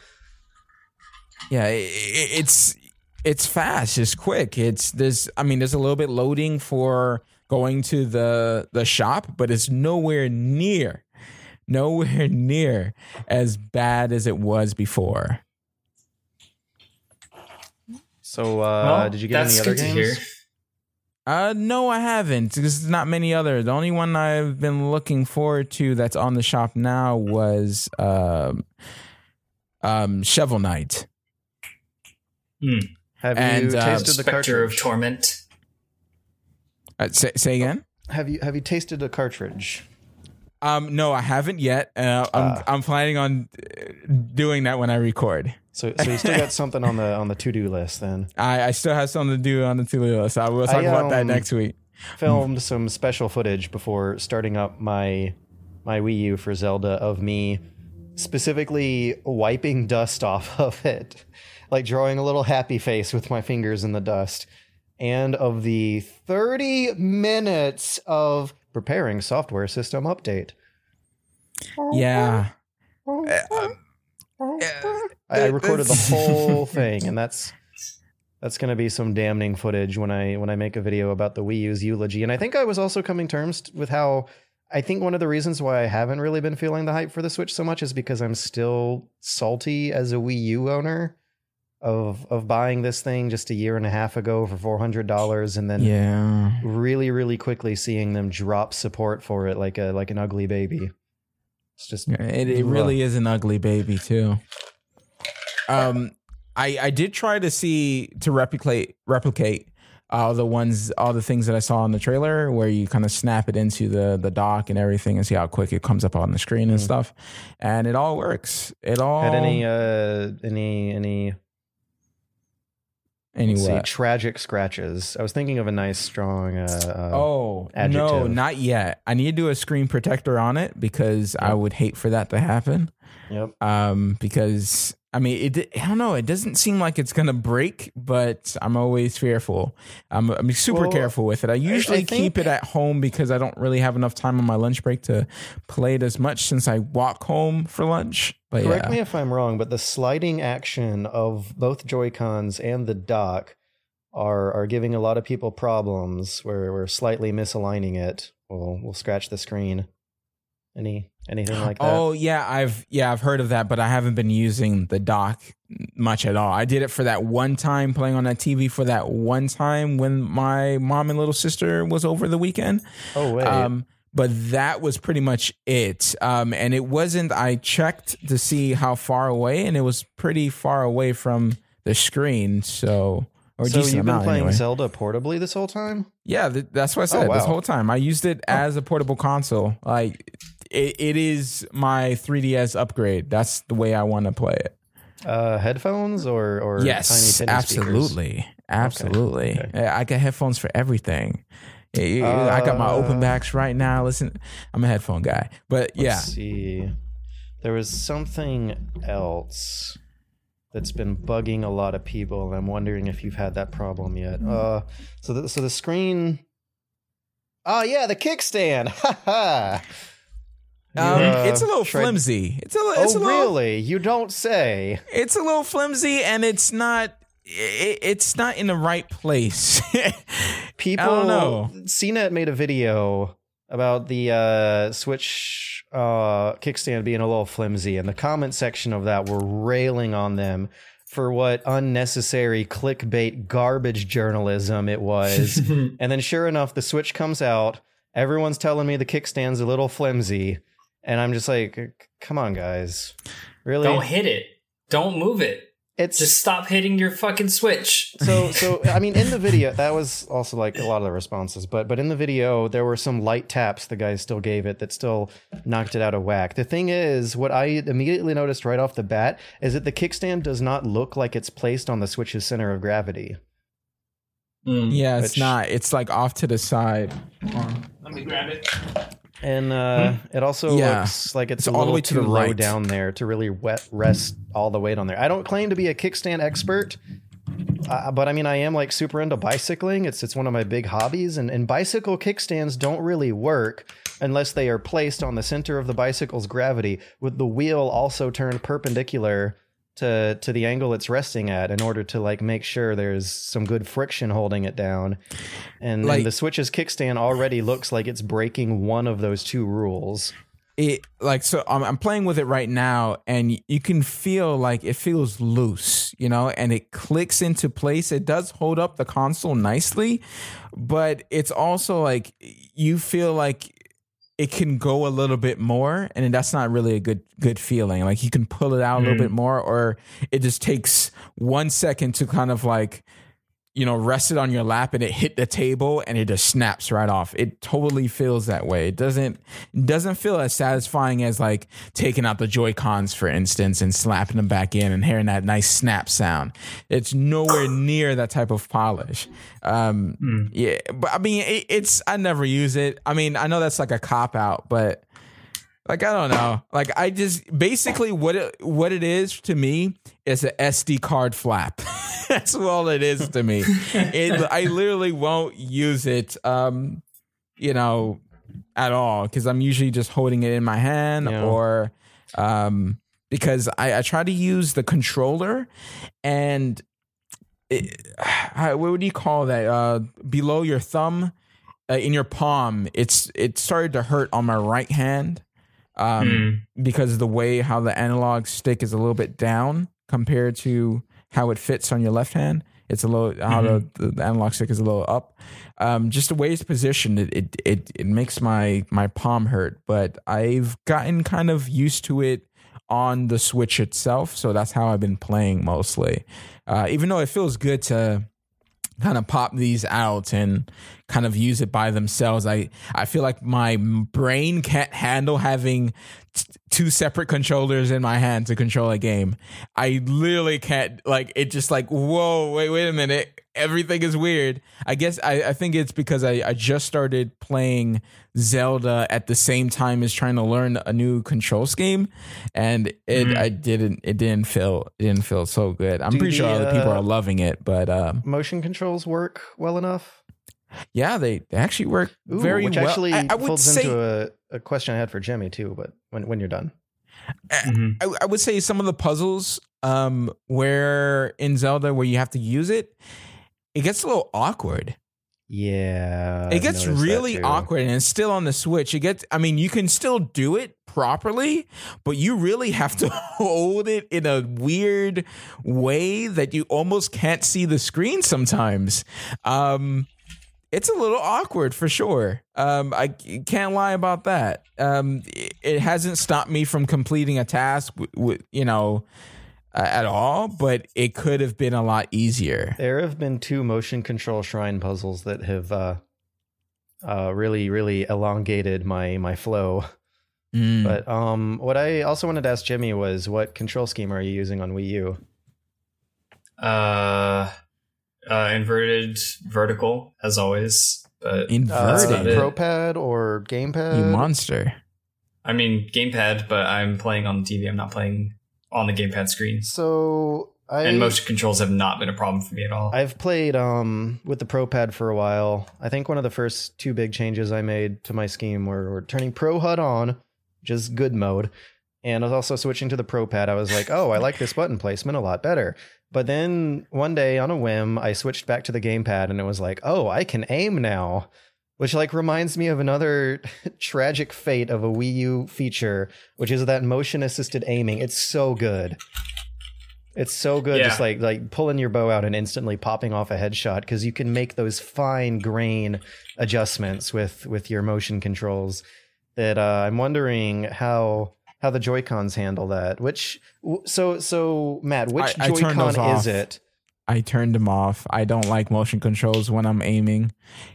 Yeah, i i- it's it's fast, it's quick. It's there's I mean there's a little bit loading for going to the the shop, but it's nowhere near nowhere near as bad as it was before. So, uh, Well, did you get any other good to games? Hear. Uh, no, I haven't. There's not many other. The only one I've been looking forward to that's on the shop now was um, um, Shovel Knight. Have And, you uh, tasted the Spectre of cartridge? Torment. Uh, say, say again. Have you have you tasted a cartridge? Um, no, I haven't yet. Uh, I'm Ah. I'm planning on uh, doing that when I record. So, so you still got something on the on the to do list then. I, I still have something to do on the to-do list. I will talk I, about that um, next week. filmed some special footage before starting up my my Wii U for Zelda of me specifically wiping dust off of it, like drawing a little happy face with my fingers in the dust, and of the 30 minutes of preparing software system update. Yeah. I, I recorded the whole thing, and that's that's going to be some damning footage when I when I make a video about the Wii U's eulogy. And I think I was also coming terms with how I think one of the reasons why I haven't really been feeling the hype for the Switch so much is because I'm still salty as a Wii U owner of of buying this thing just a year and a half ago for four hundred dollars, and then Yeah. really really quickly seeing them drop support for it like a like an ugly baby. It's just It, it really is an ugly baby too. Um, I I did try to see to replicate replicate all the ones all the things that I saw in the trailer where you kind of snap it into the the dock and everything and see how quick it comes up on the screen and stuff, and it all works. It all had any uh any any any Let's see, tragic scratches. I was thinking of a nice, strong. Uh, uh, Oh no, not yet. I need to do a screen protector on it because I would hate for that to happen. Yep. um because i mean it i don't know it doesn't seem like it's gonna break but i'm always fearful i'm, I'm super Well, careful with it i usually think- keep it at home because i don't really have enough time on my lunch break to play it as much since i walk home for lunch but Correct yeah me if I'm wrong, but the sliding action of both Joy Cons and the dock are are giving a lot of people problems. Where we're slightly misaligning it. We'll we'll scratch the screen. Any anything like that? Oh yeah, I've yeah I've heard of that, but I haven't been using the dock much at all. I did it for that one time playing on that TV for that one time when my mom and little sister was over the weekend. oh wait. Um, but that was pretty much it. Um, and it wasn't. I checked to see how far away, and it was pretty far away from the screen. So, or so you've been playing anyway. Zelda portably this whole time? Yeah, th- that's what I said Oh, this whole time. I used it as a portable console. Like it, it is my 3DS upgrade. That's the way I want to play it. Uh, headphones or or yes, tiny tinny speakers? absolutely, absolutely. okay. I got headphones for everything. I got my open Uh, backs right now. Listen, I'm a headphone guy, but yeah, Let's see. There was something else that's been bugging a lot of people, and I'm wondering if you've had that problem yet. Hmm. Uh, so the, so the screen. Oh yeah, the kickstand. Ha ha. Um, uh, it's a little flimsy. It's a, it's Oh a little, really? You don't say. it's a little flimsy, and it's not. It, it's not in the right place. People. I don't know. CNET made a video about the uh, Switch uh, kickstand being a little flimsy, and the comment section of that were railing on them for what unnecessary clickbait garbage journalism it was. and then, sure enough, the Switch comes out. Everyone's telling me the kickstand's a little flimsy, and I'm just like, "Come on, guys, really?" Don't hit it. Don't move it. it's Just stop hitting your fucking switch. so so i mean in the video that was also like a lot of the responses but but in the video there were some light taps the guy still gave it that still knocked it out of whack the thing is what i immediately noticed right off the bat is that the kickstand does not look like it's placed on the switch's center of gravity Mm. yeah, it's Which- not. It's like off to the side. Let me grab it. And uh it also Yeah. looks like it's, It's all the way to too the low right. down there to really wet rest all the weight on there i don't claim to be a kickstand expert uh, but I mean, I am like super into bicycling. It's it's one of my big hobbies, and, and bicycle kickstands don't really work unless they are placed on the center of the bicycle's gravity, with the wheel also turned perpendicular to to the angle it's resting at, in order to like make sure there's some good friction holding it down. And, Like- and the Switch's kickstand already looks like it's breaking one of those two rules. it like so I'm, I'm playing with it right now and you can feel like it feels loose you know and it clicks into place it does hold up the console nicely but it's also like you feel like it can go a little bit more and that's not really a good good feeling. Like you can pull it out a little mm. bit more or it just takes one second to kind of like you know, rested on your lap and it hit the table and it just snaps right off. It totally feels that way. It doesn't it doesn't feel as satisfying as like taking out the Joy Cons, for instance, and slapping them back in and hearing that nice snap sound. It's nowhere near that type of polish. Um, Yeah, but I mean, it, it's I never use it. I mean, I know that's like a cop out, but like I don't know. Like I just basically what it what it is to me is an SD card flap. That's all it is to me. It, I literally won't use it um you know at all cuz I'm usually just holding it in my hand Yeah. or um because I, I try to use the controller and it, what would you call that uh below your thumb uh, in your palm it's it started to hurt on my right hand um, because of the way how the analog stick is a little bit down compared to how it fits on your left hand. It's a little how the, the analog stick is a little up. Um, just the way it's positioned, it, it it it makes my my palm hurt. But I've gotten kind of used to it on the Switch itself, so that's how I've been playing mostly. Uh, even though it feels good to kind of pop these out and kind of use it by themselves. I I feel like my brain can't handle having t- two separate controllers in my hand to control a game. I literally can't like it just like whoa wait wait a minute everything is weird. I guess I, I think it's because I, I just started playing Zelda at the same time as trying to learn a new control scheme and it I didn't it didn't feel it didn't feel so good. I'm Do pretty sure the, other people uh, are loving it, but um Motion controls work well enough. yeah, they, they actually work Ooh, very which well. actually I, I would folds say into a, a question I had for Jimmy too. But when when you're done, Mhm. I, I would say some of the puzzles um where in Zelda where you have to use it, it gets a little awkward. Yeah, it gets really awkward and it's still on the Switch. It gets I mean, you can still do it properly, but you really have to hold it in a weird way that you almost can't see the screen sometimes. Um it's a little awkward for sure. Um, I can't lie about that. Um, it, it hasn't stopped me from completing a task, w- w- you know, uh, at all. But it could have been a lot easier. There have been two motion control shrine puzzles that have uh, uh, really, really elongated my my flow. Mm. But um, what I also wanted to ask Jimmy was, what control scheme are you using on Wii U? Uh, uh, inverted vertical as always, but Uh, Inverted, it. Pro Pad or Gamepad? you monster. I mean gamepad. But I'm playing on the TV. I'm not playing on the gamepad screen. So I And motion controls have not been a problem for me at all. I've played um with the Pro Pad for a while. I think one of the first two big changes I made to my scheme were, were turning Pro HUD on, which is good mode, and I was also switching to the Pro Pad. I was like, oh, I like this button placement a lot better. But then one day on a whim, I switched back to the gamepad, and it was like, oh, I can aim now. Which like reminds me of another tragic fate of a Wii U feature, which is that motion assisted aiming. It's so good. It's so good, Yeah. just like like pulling your bow out and instantly popping off a headshot because you can make those fine grain adjustments with with your motion controls. That uh, I'm wondering how how the Joy Cons handle that. Which so so Matt, which Joy Con off. is it? I turned them off. I don't like motion controls when I'm aiming,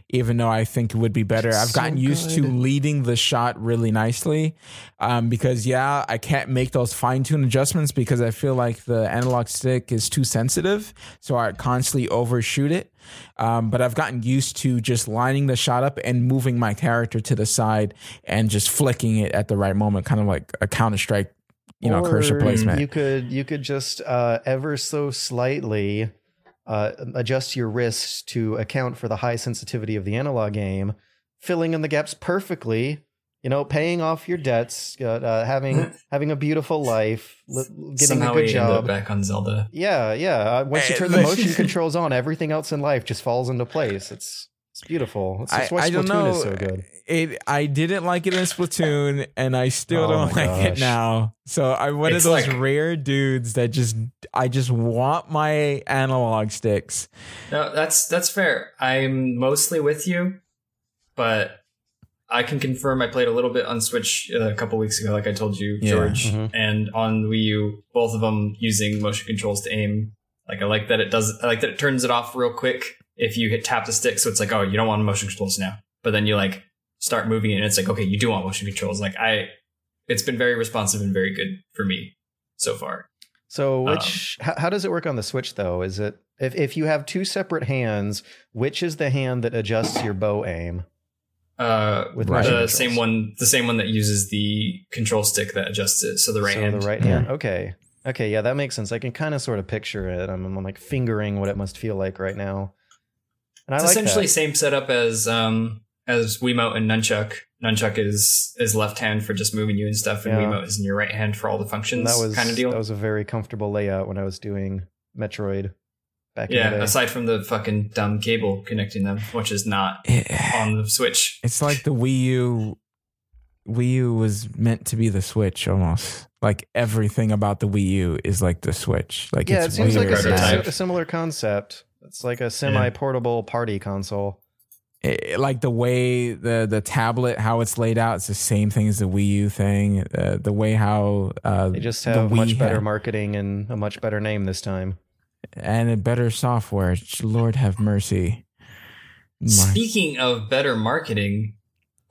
even though I think it would be better. I've So gotten used to leading the shot really nicely. Um, because yeah, I can't make those fine tune adjustments because I feel like the analog stick is too sensitive. So I constantly overshoot it. Um, but I've gotten used to just lining the shot up and moving my character to the side and just flicking it at the right moment, kind of like a Counter Strike, you know, cursor placement. You could you could just uh, ever so slightly uh, adjust your wrist to account for the high sensitivity of the analog game, filling in the gaps perfectly. You know, paying off your debts, uh, uh, having having a beautiful life, li- getting Somehow a we good ended up job. back on Zelda. Yeah, yeah. Uh, once you Eh, turn the the- motion controls on, everything else in life just falls into place. It's it's beautiful. It's just I- why I don't Splatoon know. is so good. It I didn't like it in Splatoon, and I still Oh don't my like it now. So I'm one It's of those like- rare dudes that just I just want my analog sticks. No, that's that's fair. I'm mostly with you, but I can confirm I played a little bit on Switch uh, a couple weeks ago, like I told you, Yeah. George, Mhm. and on Wii U, both of them using motion controls to aim. Like I like that it does. I like that it turns it off real quick if you hit tap the stick. So it's like, oh, you don't want motion controls now. But then you like start moving and it's like, okay, you do want motion controls. Like I, it's been very responsive and very good for me so far. So Um, which how, how does it work on the Switch though? Is it if if you have two separate hands, which is the hand that adjusts your bow aim? Uh, With the controls. same one, the same one that uses the control stick that adjusts it. So the right so hand. the right Yeah. hand. Okay. Okay, yeah, that makes sense. I can kind of sort of picture it. I'm, I'm like fingering what it must feel like right now. And I It's like essentially that. same setup as um as Wiimote and Nunchuk. Nunchuk is is left hand for just moving you and stuff, and Yeah. Wiimote is in your right hand for all the And functions. that was kind of deal. That was a very comfortable layout when I was doing Metroid back in yeah, the day. aside from the fucking dumb cable connecting them, which is not on the Switch. it's like the Wii U. Wii U was meant to be the Switch almost. Like everything about the Wii U is like the Switch. Like yeah, it it's seems like weird a, a, a similar concept. It's like a semi-portable party console. It, like the way the the tablet how it's laid out it's the same thing as the Wii U thing uh, the way how uh They just the have much better ha- marketing and a much better name this time. and a better software lord have mercy My- Speaking of better marketing,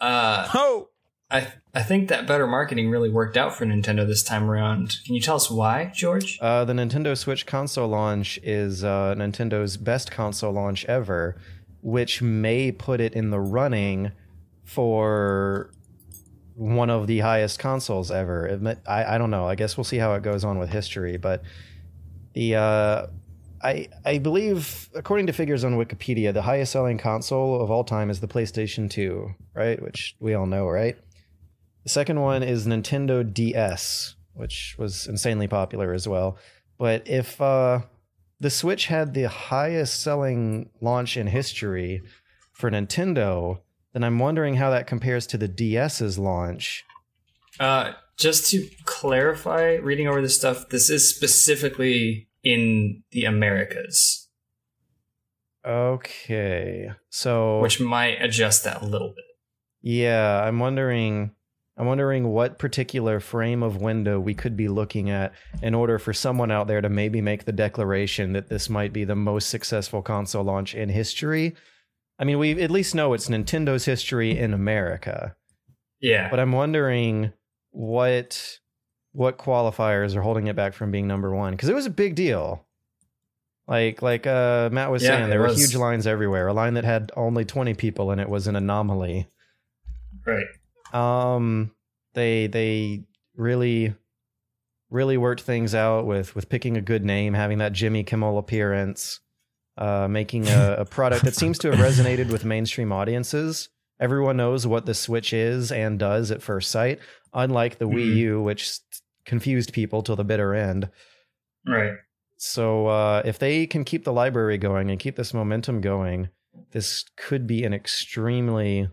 uh, oh I I think that better marketing really worked out for Nintendo this time around. Can you tell us why, George? Uh, the Nintendo Switch console launch is uh, Nintendo's best console launch ever, which may put it in the running for one of the highest consoles ever. I, I don't know. I guess we'll see how it goes on with history, but the uh, I I believe according to figures on Wikipedia, the highest selling console of all time is the PlayStation 2, right? Which we all know, right? The second one is Nintendo DS, which was insanely popular as well. But if uh, the Switch had the highest selling launch in history for Nintendo, then I'm wondering how that compares to the DS's launch. Uh, just to clarify, reading over this stuff, this is specifically in the Americas, Okay. So which might adjust that a little bit. Yeah, I'm wondering I'm wondering what particular frame of window we could be looking at in order for someone out there to maybe make the declaration that this might be the most successful console launch in history. I mean, we at least know it's Nintendo's history in America, Yeah, but I'm wondering what what qualifiers are holding it back from being number 1 because it was a big deal. Like like uh, Matt was Yeah, saying, there were was. huge lines everywhere. A line that had only 20 people in it was an anomaly. right. Um, they they really really worked things out with with picking a good name, having that Jimmy Kimmel appearance, uh, making a, a product that seems to have resonated with mainstream audiences. Everyone knows what the Switch is and does at first sight, unlike the Wii Mhm. U, which confused people till the bitter end. Right. So uh, if they can keep the library going and keep this momentum going, this could be an extremely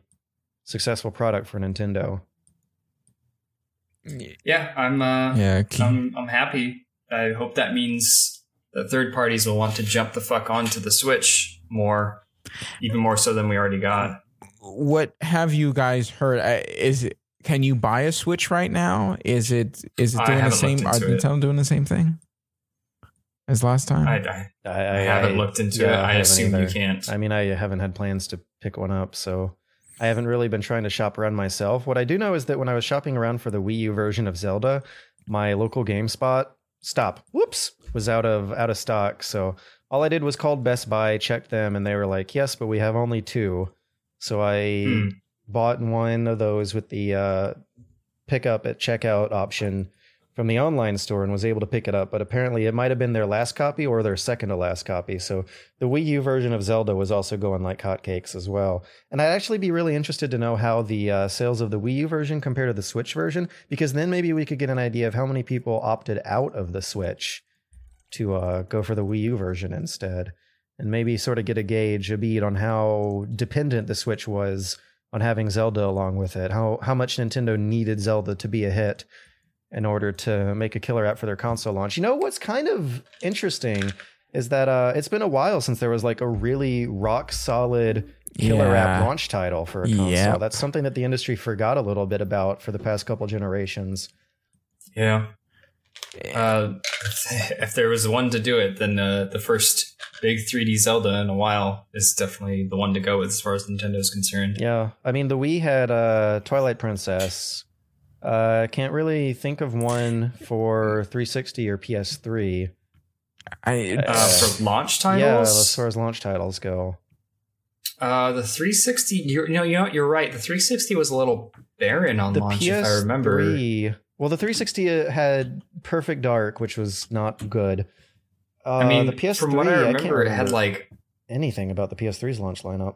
successful product for Nintendo. Yeah, I'm. Uh, yeah I'm. I'm happy. I hope that means that third parties will want to jump the fuck onto the Switch more, even more so than we already got. what have you guys heard is it can you buy a switch right now is it is it doing the same are into it. Nintendo doing the same thing as last time I, I, I, I haven't looked into yeah, it. I, haven't assume you can't. I mean, I haven't had plans to pick one up, so I haven't really been trying to shop around myself. What I do know is that when I was shopping around for the Wii U version of Zelda, my local GameSpot stop whoops was out of out of stock. So all I did was called Best Buy, checked them, and they were like, "Yes, but we have only two. So I Hmm. bought one of those with the uh, pickup at checkout option from the online store and was able to pick it up. But apparently, it might have been their last copy or their second to last copy. So the Wii U version of Zelda was also going like hotcakes as well. And I'd actually be really interested to know how the uh, sales of the Wii U version compare to the Switch version, because then maybe we could get an idea of how many people opted out of the Switch to uh, go for the Wii U version instead. And maybe sort of get a gauge, a bead on how dependent the Switch was on having Zelda along with it. How how much Nintendo needed Zelda to be a hit in order to make a killer app for their console launch. You know what's kind of interesting is that uh, it's been a while since there was like a really rock solid killer Yeah. app launch title for a console. Yep. That's something that the industry forgot a little bit about for the past couple generations. Yeah. Uh, if there was one to do it, then uh, the first big 3D Zelda in a while is definitely the one to go with as far as Nintendo's concerned. Yeah, I mean the Wii had uh, Twilight Princess. Uh, can't really think of one for 360 or PS3. I, Uh, for launch titles. Yeah, as far as launch titles go. uh, the 360. You're, no, you know, you're right. The 360 was a little barren on The launch, PS3. if I remember. Well, the 360 had Perfect Dark, which was not good. Uh, I mean, the PS3. from what I can't remember, it had like anything about the PS3's launch lineup.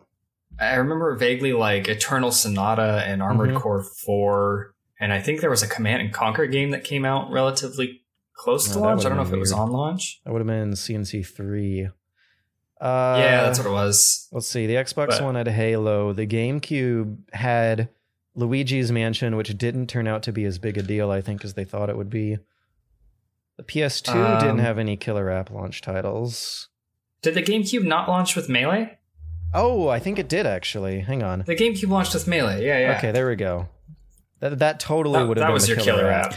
I remember vaguely like Eternal Sonata and Armored Mhm. Core 4, and I think there was a Command and Conquer game that came out relatively close Oh, to launch. I don't know if been it was on launch. That would have been CNC 3. Uh, yeah, that's what it was. Let's see. The Xbox But- One had Halo. The GameCube had Luigi's Mansion, which didn't turn out to be as big a deal, I think, as they thought it would be. The PS2 Um, didn't have any killer app launch titles. Did the GameCube not launch with Melee? Oh, I think it did actually. Hang on. The GameCube launched with Melee. Yeah, yeah. Okay, there we go. That that totally would have that been was the your killer app.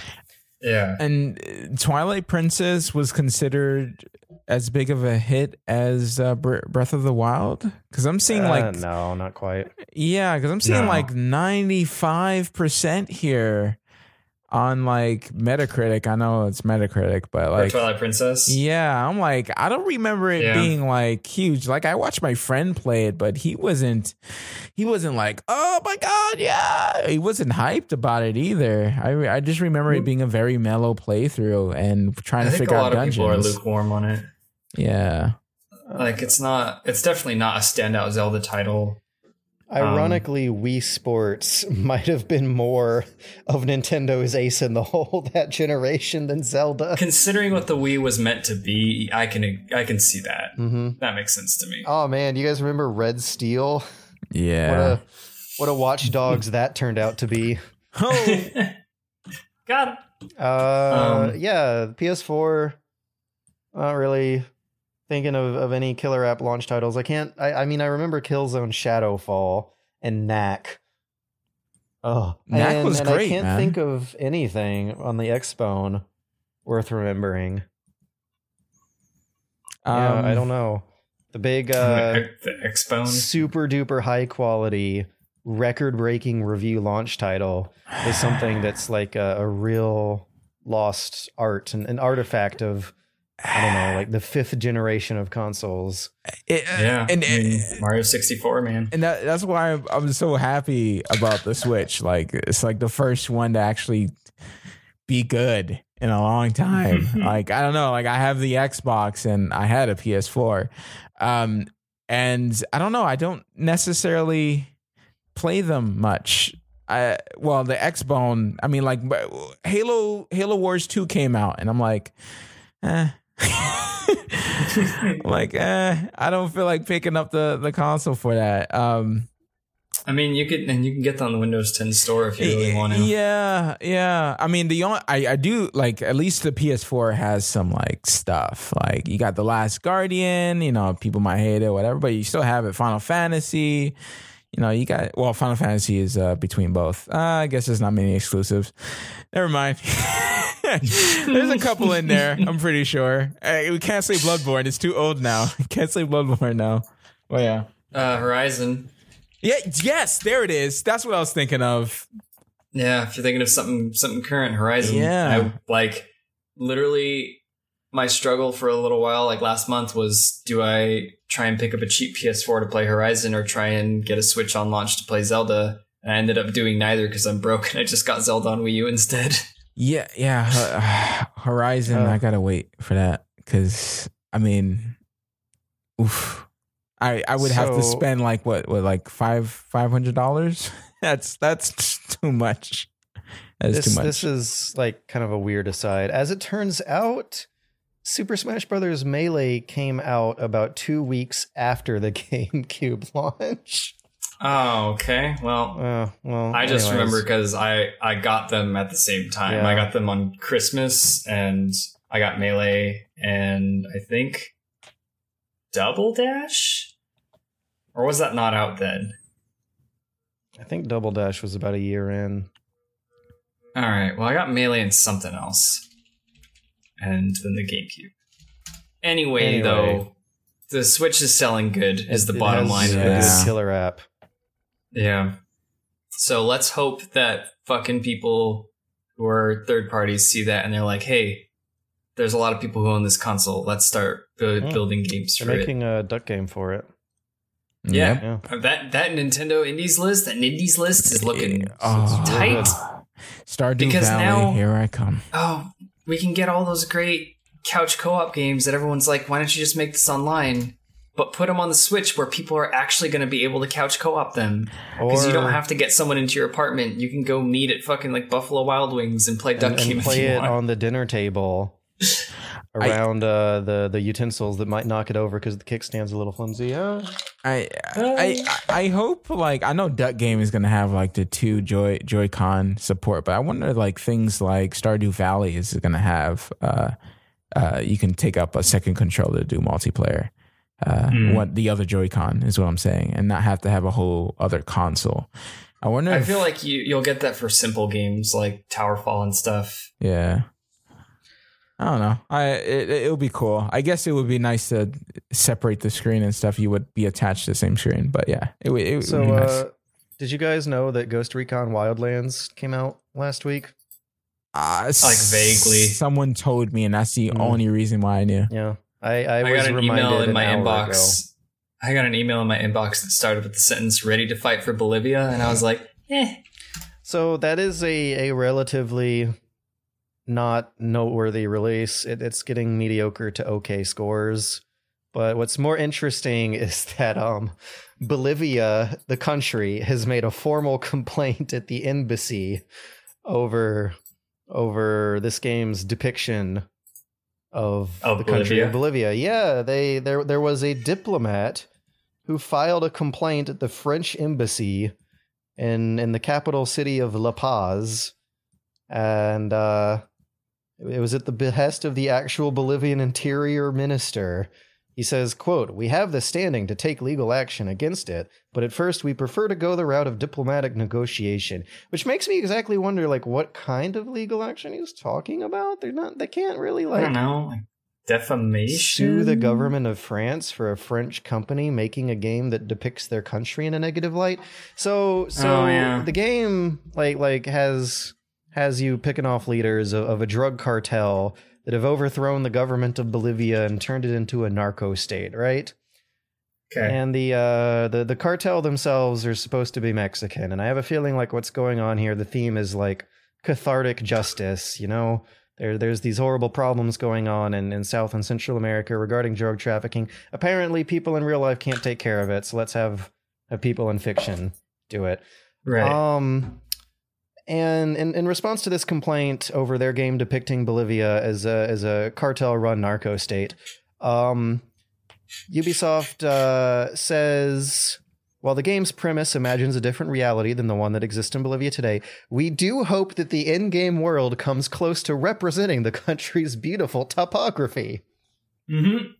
Yeah. and uh, Twilight Princess was considered as big of a hit as uh, Breath of the Wild because I'm seeing Uh, like no, not quite. yeah because I'm seeing No. like 95 percent here on like Metacritic. I know it's Metacritic, but like Twilight Princess. yeah, I'm like I don't remember it Yeah. being like huge. Like I watched my friend play it, but he wasn't he wasn't like oh my god yeah he wasn't hyped about it either. I I just remember it hmm. being a very mellow playthrough and trying I to figure a out lot of people are dungeons. lukewarm on it. Yeah. Like it's not. It's definitely not a standout Zelda title. Ironically, Wii Sports might have been more of Nintendo's ace in the hole that generation than Zelda. Considering what the Wii was meant to be, I can I can see that. hmm That makes sense to me. Oh man, you guys remember Red Steel? Yeah. What Yeah. a what a Watch Dogs that turned out to be. oh, Got it. Uh, Um, yeah, PS4. Not really thinking of, of any killer app launch titles. I can't. I, I mean, I remember Killzone Shadowfall and Knack. Oh, Knack and, was and I can't man. think of anything on the Xbone worth remembering. yeah, um, I don't know. The big, uh, the Xbone. super duper high quality, record breaking review launch title is something that's like a, a real lost art and an artifact of I don't know, like the fifth generation of consoles. It- Yeah, and I mean, Mario sixty four, man. and that, that's why I'm, I'm so happy about the Switch. Like it's like the first one to actually be good in a long time. like I don't know, like I have the Xbox and I had a PS4, um, and I don't know, I don't necessarily play them much. I well, the Xbone. I mean, like Halo Halo Wars Two came out, and I'm like, eh. Like, eh, I don't feel like picking up the the console for that. Um, I mean, you could and you can get that on the Windows 10 store if you really want to. yeah, yeah. I mean, the only I, I do like at least the PS4 has some like stuff. Like you got the Last Guardian. You know, people might hate it, whatever, but you still have it. Final Fantasy. You know, you got well. Final Fantasy is uh, between both. Uh, I guess there's not many exclusives. Never mind. there's a couple in there. I'm pretty sure. Hey, we can't say Bloodborne. It's too old now. Can't say Bloodborne now. Oh yeah. Uh, Horizon. Yeah. Yes. There it is. That's what I was thinking of. Yeah, if you're thinking of something something current, Horizon. Yeah. I, like literally, my struggle for a little while, like last month, was do I try and pick up a cheap PS4 to play Horizon or try and get a Switch on launch to play Zelda? And I ended up doing neither because I'm broke and I just got Zelda on Wii U instead. Yeah, yeah. Ho- Horizon, Uh. I gotta wait for that because I mean, oof. I I would have to spend like what what like five five hundred dollars. that's that's too much. That is This, too much. this is like kind of a weird aside. As it turns out, Super Smash Bros. Melee came out about two weeks after the GameCube launch. Oh, okay. Well, Uh, well, I just anyways. remember because I I got them at the same time. Yeah. I got them on Christmas, and I got Melee, and I think Double Dash, or was that not out then? I think Double Dash was about a year in. All right. Well, I got Melee and something else, and then the GameCube. Anyway, Anyway. though, the Switch is selling good. Is the it bottom has line of Yeah. this? good killer app. Yeah. So let's hope that fucking people who are third parties see that and they're like, hey, there's a lot of people who own this console. Let's start bu- Hmm. building games They're for making a duck game for it. Yeah. Yep. Yeah. That that Nintendo Indies list, that Indies list is looking Oh. tight. Stardew Because Valley, now- here I come. Oh, we can get all those great couch co-op games that everyone's like, why don't you just make this online? But put them on the Switch where people are actually going to be able to couch co-op them. Because you don't have to get someone into your apartment. You can go meet at fucking like Buffalo Wild Wings and play Duck and, Game and play it want. on the dinner table around uh, the the utensils that might knock it over because the kickstand's a little flimsy. Yeah, I, I I I hope like I know Duck Game is gonna have like the two Joy Joy-Con support, but I wonder like things like Stardew Valley is gonna have uh uh you can take up a second controller to do multiplayer. Uh, Hmm. what the other Joy-Con is what I'm saying, and not have to have a whole other console. I wonder. I if- feel like you you'll get that for simple games like Towerfall and stuff. Yeah. I don't know. I it it would be cool. I guess it would be nice to separate the screen and stuff. You would be attached to the same screen, but yeah, it would. It would be nice. uh, did you guys know that Ghost Recon Wildlands came out last week? Uh, like vaguely. Someone told me, and that's the Mm. only reason why I knew. Yeah, I, I, I, was got an reminded email in an my hour inbox. I got an email in my inbox that started with the sentence "Ready to fight for Bolivia," and I was like, "Eh." So that is a a relatively not noteworthy release. It, it's getting mediocre to okay scores. But what's more interesting is that um, Bolivia, the country, has made a formal complaint at the embassy over over this game's depiction of, Of the country of Bolivia? Bolivia. Yeah, they there there was a diplomat who filed a complaint at the French embassy in in the capital city of La Paz, and uh, it was at the behest of the actual Bolivian interior minister. He says, quote, We have the standing to take legal action against it, but at first we prefer to go the route of diplomatic negotiation. Which makes me exactly wonder like what kind of legal action he's talking about. They're not they can't really I like don't know, like defamation. sue the government of France for a French company making a game that depicts their country in a negative light. So so Oh, yeah. the game like like has has you picking off leaders of, of a drug cartel that have overthrown the government of Bolivia and turned it into a narco state, right? Okay. And the uh the the cartel themselves are supposed to be Mexican, and I have a feeling like what's going on here. The theme is like cathartic justice. You know, there there's these horrible problems going on in in South and Central America regarding drug trafficking. Apparently, people in real life can't take care of it, so let's have have people in fiction do it. Right. Um, and in, in response to this complaint over their game depicting Bolivia as a as a cartel run narco state, um, Ubisoft uh, says. While the game's premise imagines a different reality than the one that exists in Bolivia today, we do hope that the in game world comes close to representing the country's beautiful topography. mm-hmm.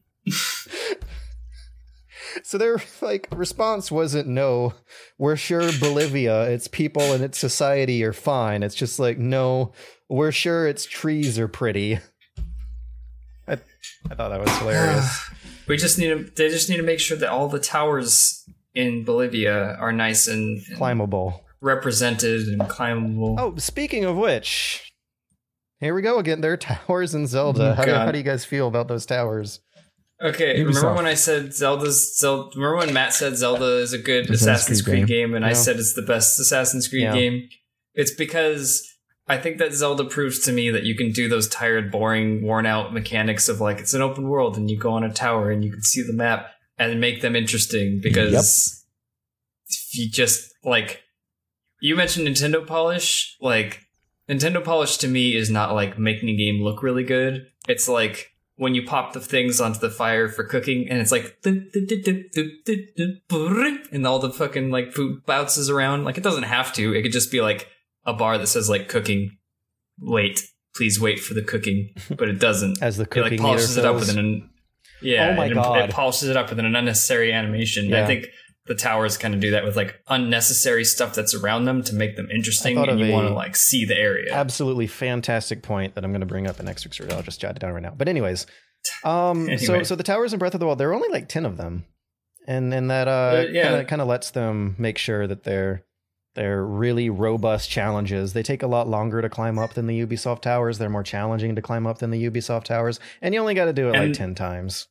So their like response wasn't no, we're sure Bolivia, its people and its society are fine. It's just like no, we're sure its trees are pretty. I I thought that was hilarious. We just need to. They just need to make sure that all the towers in Bolivia are nice and, and Climbable. represented and climbable. Oh, speaking of which, here we go again. There are towers in Zelda. Oh, How do, how do you guys feel about those towers? Okay, Ubisoft. remember when I said Zelda's Zelda? Remember when Matt said Zelda is a good Assassin's Assassin's Creed Creed game, and I said it's the best Assassin's Creed Yeah. game? It's because I think that Zelda proves to me that you can do those tired, boring, worn out mechanics of like it's an open world and you go on a tower and you can see the map and make them interesting because if you just like you mentioned Nintendo polish, like Nintendo polish to me is not like making a game look really good. It's like when you pop the things onto the fire for cooking, and it's like and all the fucking like food bounces around. Like it doesn't have to. It could just be like a bar that says like cooking. Wait, please wait for the cooking, but it doesn't. As the cooking it like polishes it up with an yeah. Oh my it, God. It polishes it up with an unnecessary animation. Yeah. I think the towers kind of do that with like unnecessary stuff that's around them to make them interesting, and you want to like see the area. absolutely fantastic point that I'm going to bring up in next week's review. I'll just jot it down right now. But anyways, um, so Anyway. so the towers in Breath of the Wild, there are only like ten of them, and and that uh, yeah. kind of kind of lets them make sure that they're they're really robust challenges. They take a lot longer to climb up than the Ubisoft towers. They're more challenging to climb up than the Ubisoft towers, and you only got to do it like ten times.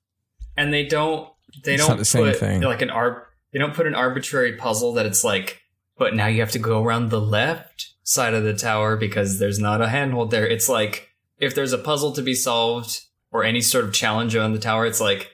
and they don't they It's don't not the same put thing. like an ar- they don't put an arbitrary puzzle that it's like but now you have to go around the left side of the tower because there's not a handhold there it's like if there's a puzzle to be solved or any sort of challenge on the tower it's like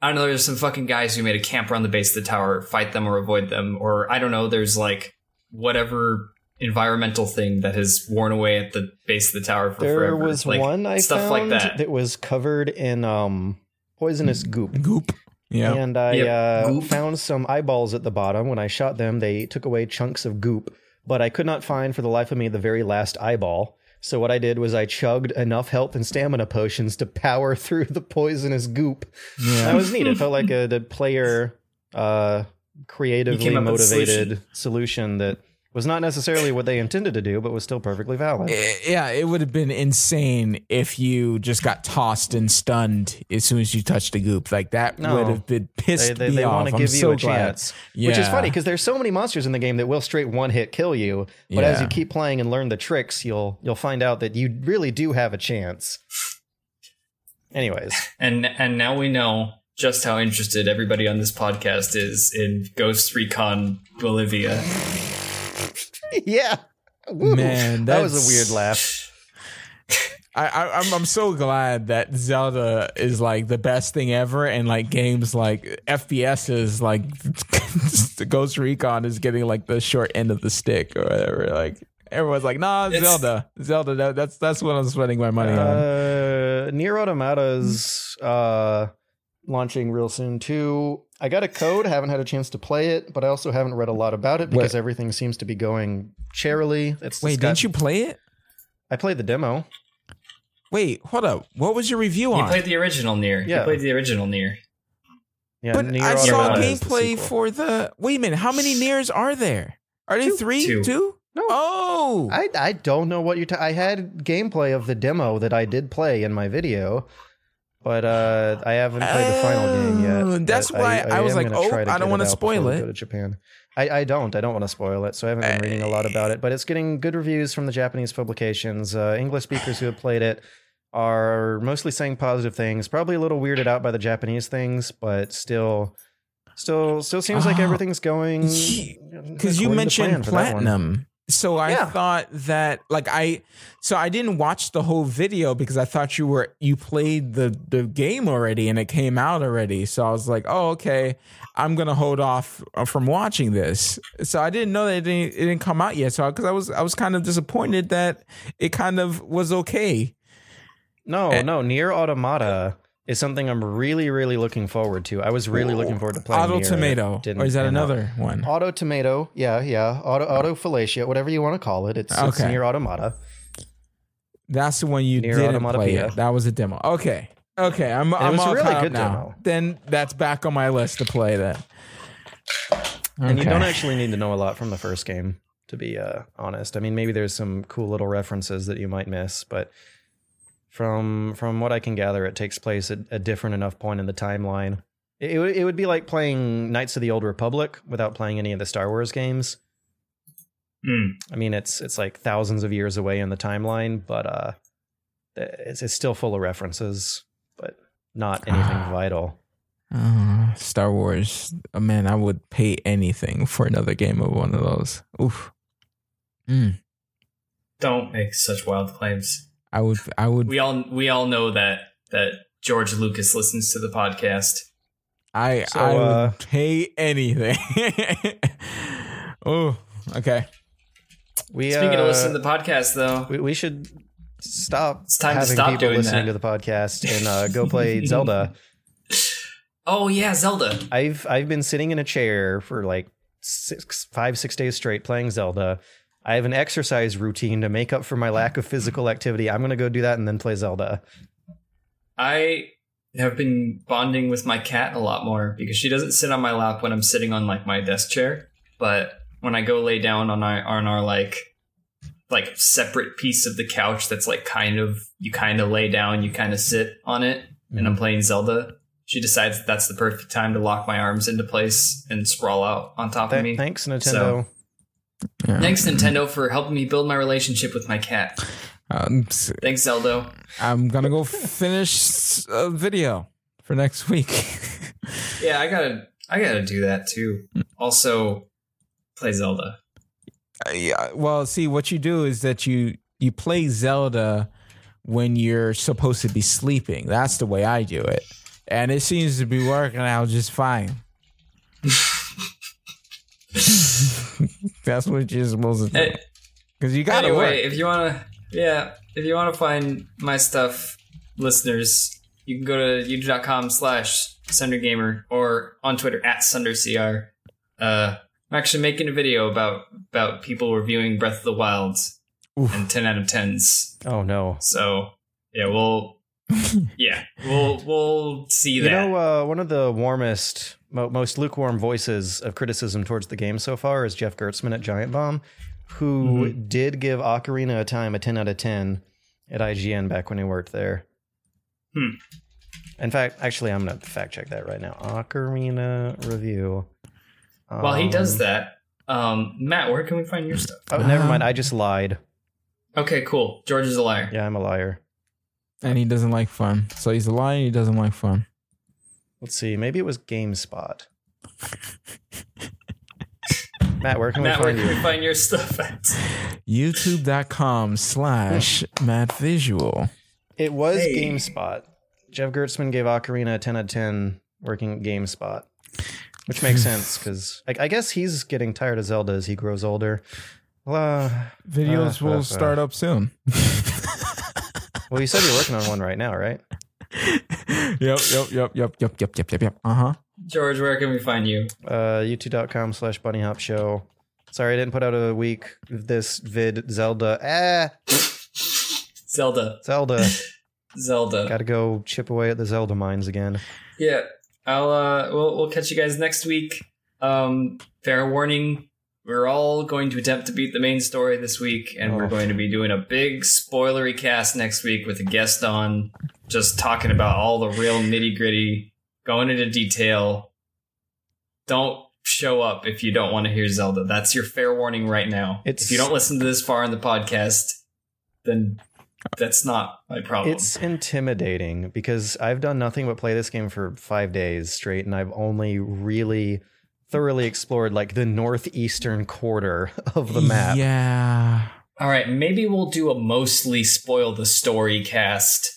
i don't know there's some fucking guys who made a camp around the base of the tower fight them or avoid them or i don't know there's like whatever environmental thing that has worn away at the base of the tower for There forever was like, one I stuff found like that. that was covered in um poisonous goop. Goop. Yeah. And I Yep. uh, found some eyeballs at the bottom. When I shot them, they took away chunks of goop, but I could not find for the life of me the very last eyeball. So what I did was I chugged enough health and stamina potions to power through the poisonous goop. Yeah. That was neat. It felt like a, the player uh, creatively came up with a motivated solution that was not necessarily what they intended to do, but was still perfectly valid. Eh, yeah, it would have been insane if you just got tossed and stunned as soon as you touched the goop. Like that No. would have been pissed They, they, me they off. want to I'm give you so a glad. chance, which is funny because there's so many monsters in the game that will straight one hit kill you. But as you keep playing and learn the tricks, you'll you'll find out that you really do have a chance. Anyways, And and now we know just how interested everybody on this podcast is in Ghost Recon Bolivia. yeah, Woo. Man, that was a weird laugh. I, I I'm I'm so glad that Zelda is like the best thing ever, and like games like FPS is like the Ghost Recon is getting like the short end of the stick or whatever. Like everyone's like, nah, It's- Zelda, Zelda. That, that's that's what I'm spending my money on. Uh, Nier Automata's uh, launching real soon too. I got a code, haven't had a chance to play it, but I also haven't read a lot about it because Wait. everything seems to be going charily. It's Wait, it's got- didn't you play it? I played the demo. Wait, hold up. What was your review on? He on? played the original Nier. Yeah. He played the original Nier. Yeah, but Nier I saw Automata is the gameplay for the. Wait a minute. How many Niers are there? Are there Two. three? Two. Two? No. Oh. I I don't know what you're. ta- I had gameplay of the demo that I did play in my video, but uh, I haven't played the final game yet. Oh, that's But why I was like, oh, I don't wanna spoil it. Go to Japan. I, I don't. I don't want to spoil it, so I haven't been reading a lot about it. But it's getting good reviews from the Japanese publications. Uh, English speakers who have played it are mostly saying positive things. Probably a little weirded out by the Japanese things, but still, still, still seems like Ah. everything's going. because you to mentioned plan for that one. platinum so i Yeah. thought that like i so i didn't watch the whole video because i thought you were you played the the game already and it came out already so i was like oh okay i'm gonna hold off uh, from watching this so i didn't know that it didn't, it didn't come out yet so because i was i was kind of disappointed that it kind of was okay No, Eh. no, Nier Automata is something I'm really, really looking forward to. I was really looking forward to playing. auto. Tomato or is that out. another one Auto Tomato, yeah, yeah. Auto Auto Fallacia, whatever you want to call it. It's, it's Okay. Nier Automata. that's the one you Nier didn't Automata play it. that was a demo okay okay i'm, it I'm all really good now demo. then that's back on my list to play that And you don't actually need to know a lot from the first game, to be uh, honest. I mean, maybe there's some cool little references that you might miss, but from from what I can gather, it takes place at a different enough point in the timeline. It, it, would- it would be like playing Knights of the Old Republic without playing any of the Star Wars games. Hmm. I mean, it's it's like thousands of years away in the timeline, but uh, it's, it's still full of references, but not anything vital. Uh, Star Wars. Oh, man, I would pay anything for another game of one of those. Oof. Mm. Don't make such wild claims. I would. I would. We all we all know that that George Lucas listens to the podcast. I. So, I would uh, pay anything. oh. Okay. We Speaking uh, of listening to the podcast, though, we, we should stop It's time to having stop people doing listening that. to the podcast and uh, go play Zelda. Oh yeah, Zelda. I've I've been sitting in a chair for like six, five, six days straight playing Zelda. I have an exercise routine to make up for my lack of physical activity. I'm gonna go do that and then play Zelda. I have been bonding with my cat a lot more because she doesn't sit on my lap when I'm sitting on like my desk chair, but when I go lay down on our on our like like separate piece of the couch that's like kind of you kind of lay down, you kind of sit on it, and I'm mm-hmm. playing Zelda. She decides that that's the perfect time to lock my arms into place and sprawl out on top of me. thanks, Nintendo. Yeah. Thanks, Nintendo, for helping me build my relationship with my cat. Um, Thanks, Zelda. I'm gonna go finish a video for next week. Yeah, I gotta, I gotta do that too. Also, play Zelda. Uh, yeah. Well, see, what you do is that you you play Zelda when you're supposed to be sleeping. That's the way I do it, and it seems to be working out just fine. That's what you're supposed to do. Because you gotta anyway, work. if you wanna, yeah, if you wanna find my stuff, listeners, you can go to youtube.com slash sundergamer or on Twitter at sundercr. Uh, I'm actually making a video about about people reviewing Breath of the Wild Oof. and 10 out of 10s. Oh no. So yeah, we'll yeah, we'll we'll see that. You know, uh, one of the warmest, mo- most lukewarm voices of criticism towards the game so far is Jeff Gerstmann at Giant Bomb, who Mm-hmm. did give Ocarina of Time a 10 out of 10 at IGN back when he worked there. Hmm. In fact, actually, I'm going to fact check that right now. Ocarina review. While he does Um, that, um, Matt, where can we find your stuff? Oh, never Um, mind. I just lied. Okay, cool. George is a liar. Yeah, I'm a liar. and he doesn't like fun. So he's a liar. He doesn't like fun. Let's see. Maybe it was GameSpot. Matt, where can Matt, we where find can you? we find your stuff at? YouTube.com slash Matt Visual. It was Hey. GameSpot. Jeff Gerstmann gave Ocarina a 10 out of 10 working at GameSpot, which makes sense because I, I guess he's getting tired of Zelda as he grows older. Well, uh, Videos Uh, uh, will uh. start up soon. well, you said you're working on one right now, right? Yep, yep, yep, yep, yep, yep, yep, yep, yep. Uh huh. George, where can we find you? Uh, youtube.com slash bunny hop show. Sorry, I didn't put out a week this vid Zelda. Ah, Zelda. Zelda. Zelda. Got to go chip away at the Zelda mines again. Yeah. I'll uh we'll we'll catch you guys next week. Um fair warning, we're all going to attempt to beat the main story this week, and Oh. we're going to be doing a big spoilery cast next week with a guest on, just talking about all the real nitty gritty, going into detail. Don't show up if you don't want to hear Zelda. That's your fair warning right now. It's- if you don't listen to this far in the podcast, then that's not my problem. It's intimidating because I've done nothing but play this game for five days straight, and I've only really thoroughly explored like the northeastern quarter of the map. Yeah. All right, maybe we'll do a mostly spoil the story cast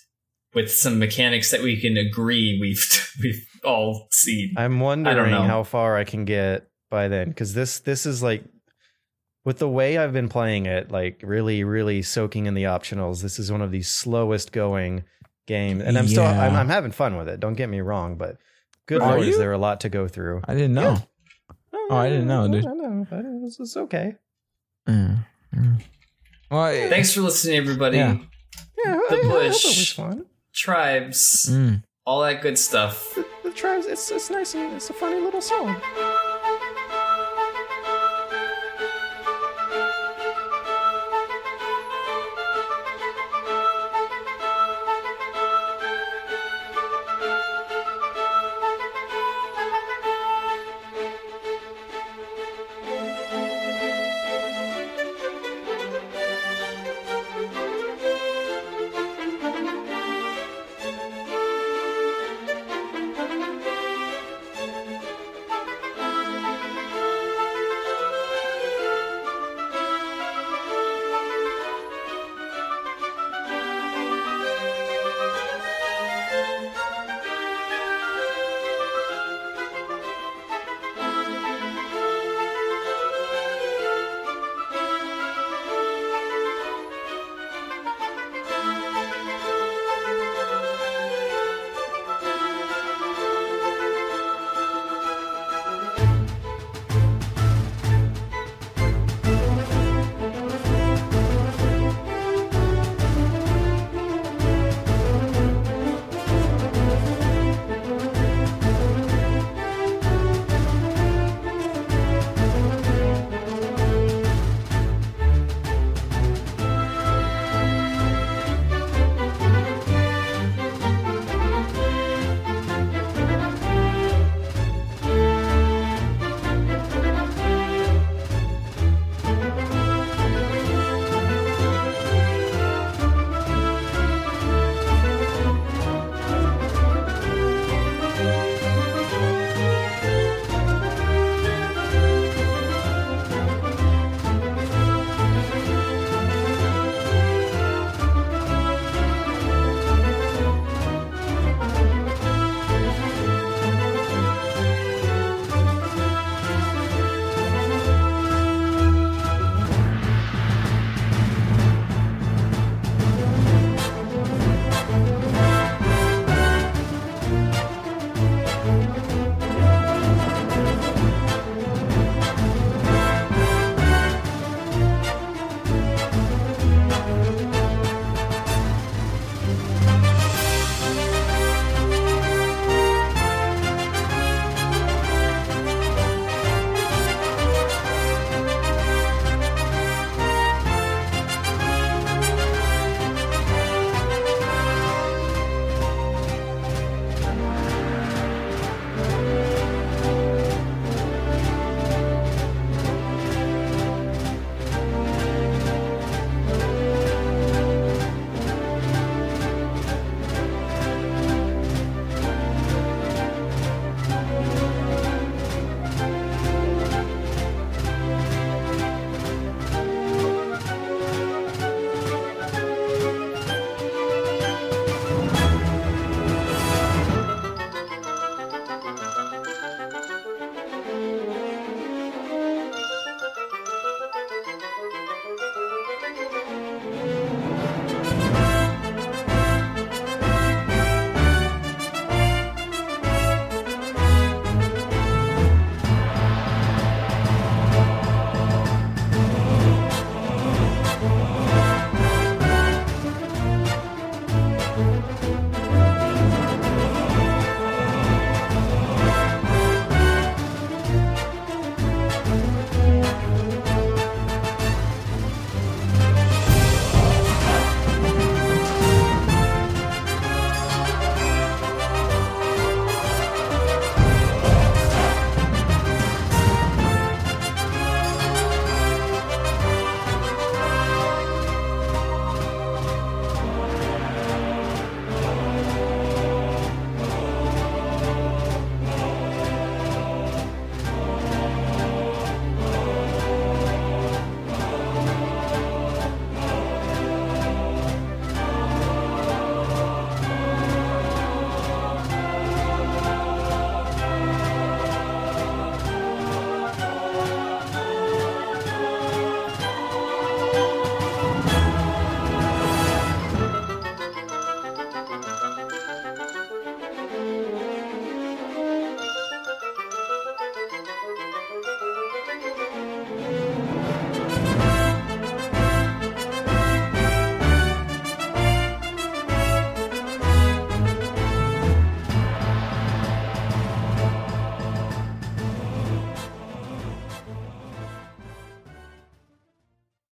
with some mechanics that we can agree we've we've all seen. I'm wondering how far I can get by then because this this is like with the way I've been playing it, like really really soaking in the optionals. This is one of the slowest going games, and I'm still I'm, I'm having fun with it. Don't get me wrong, but good Are lord, is you? there a lot to go through? I didn't know. Oh, I didn't know, dude. I know, but it's, it's okay. Mm, mm. Well, I- Thanks for listening, everybody. Yeah. Yeah, The I- I bush. it was fun. Tribes, Mm. all that good stuff. The, the tribes, it's it's nice and it's a funny little song.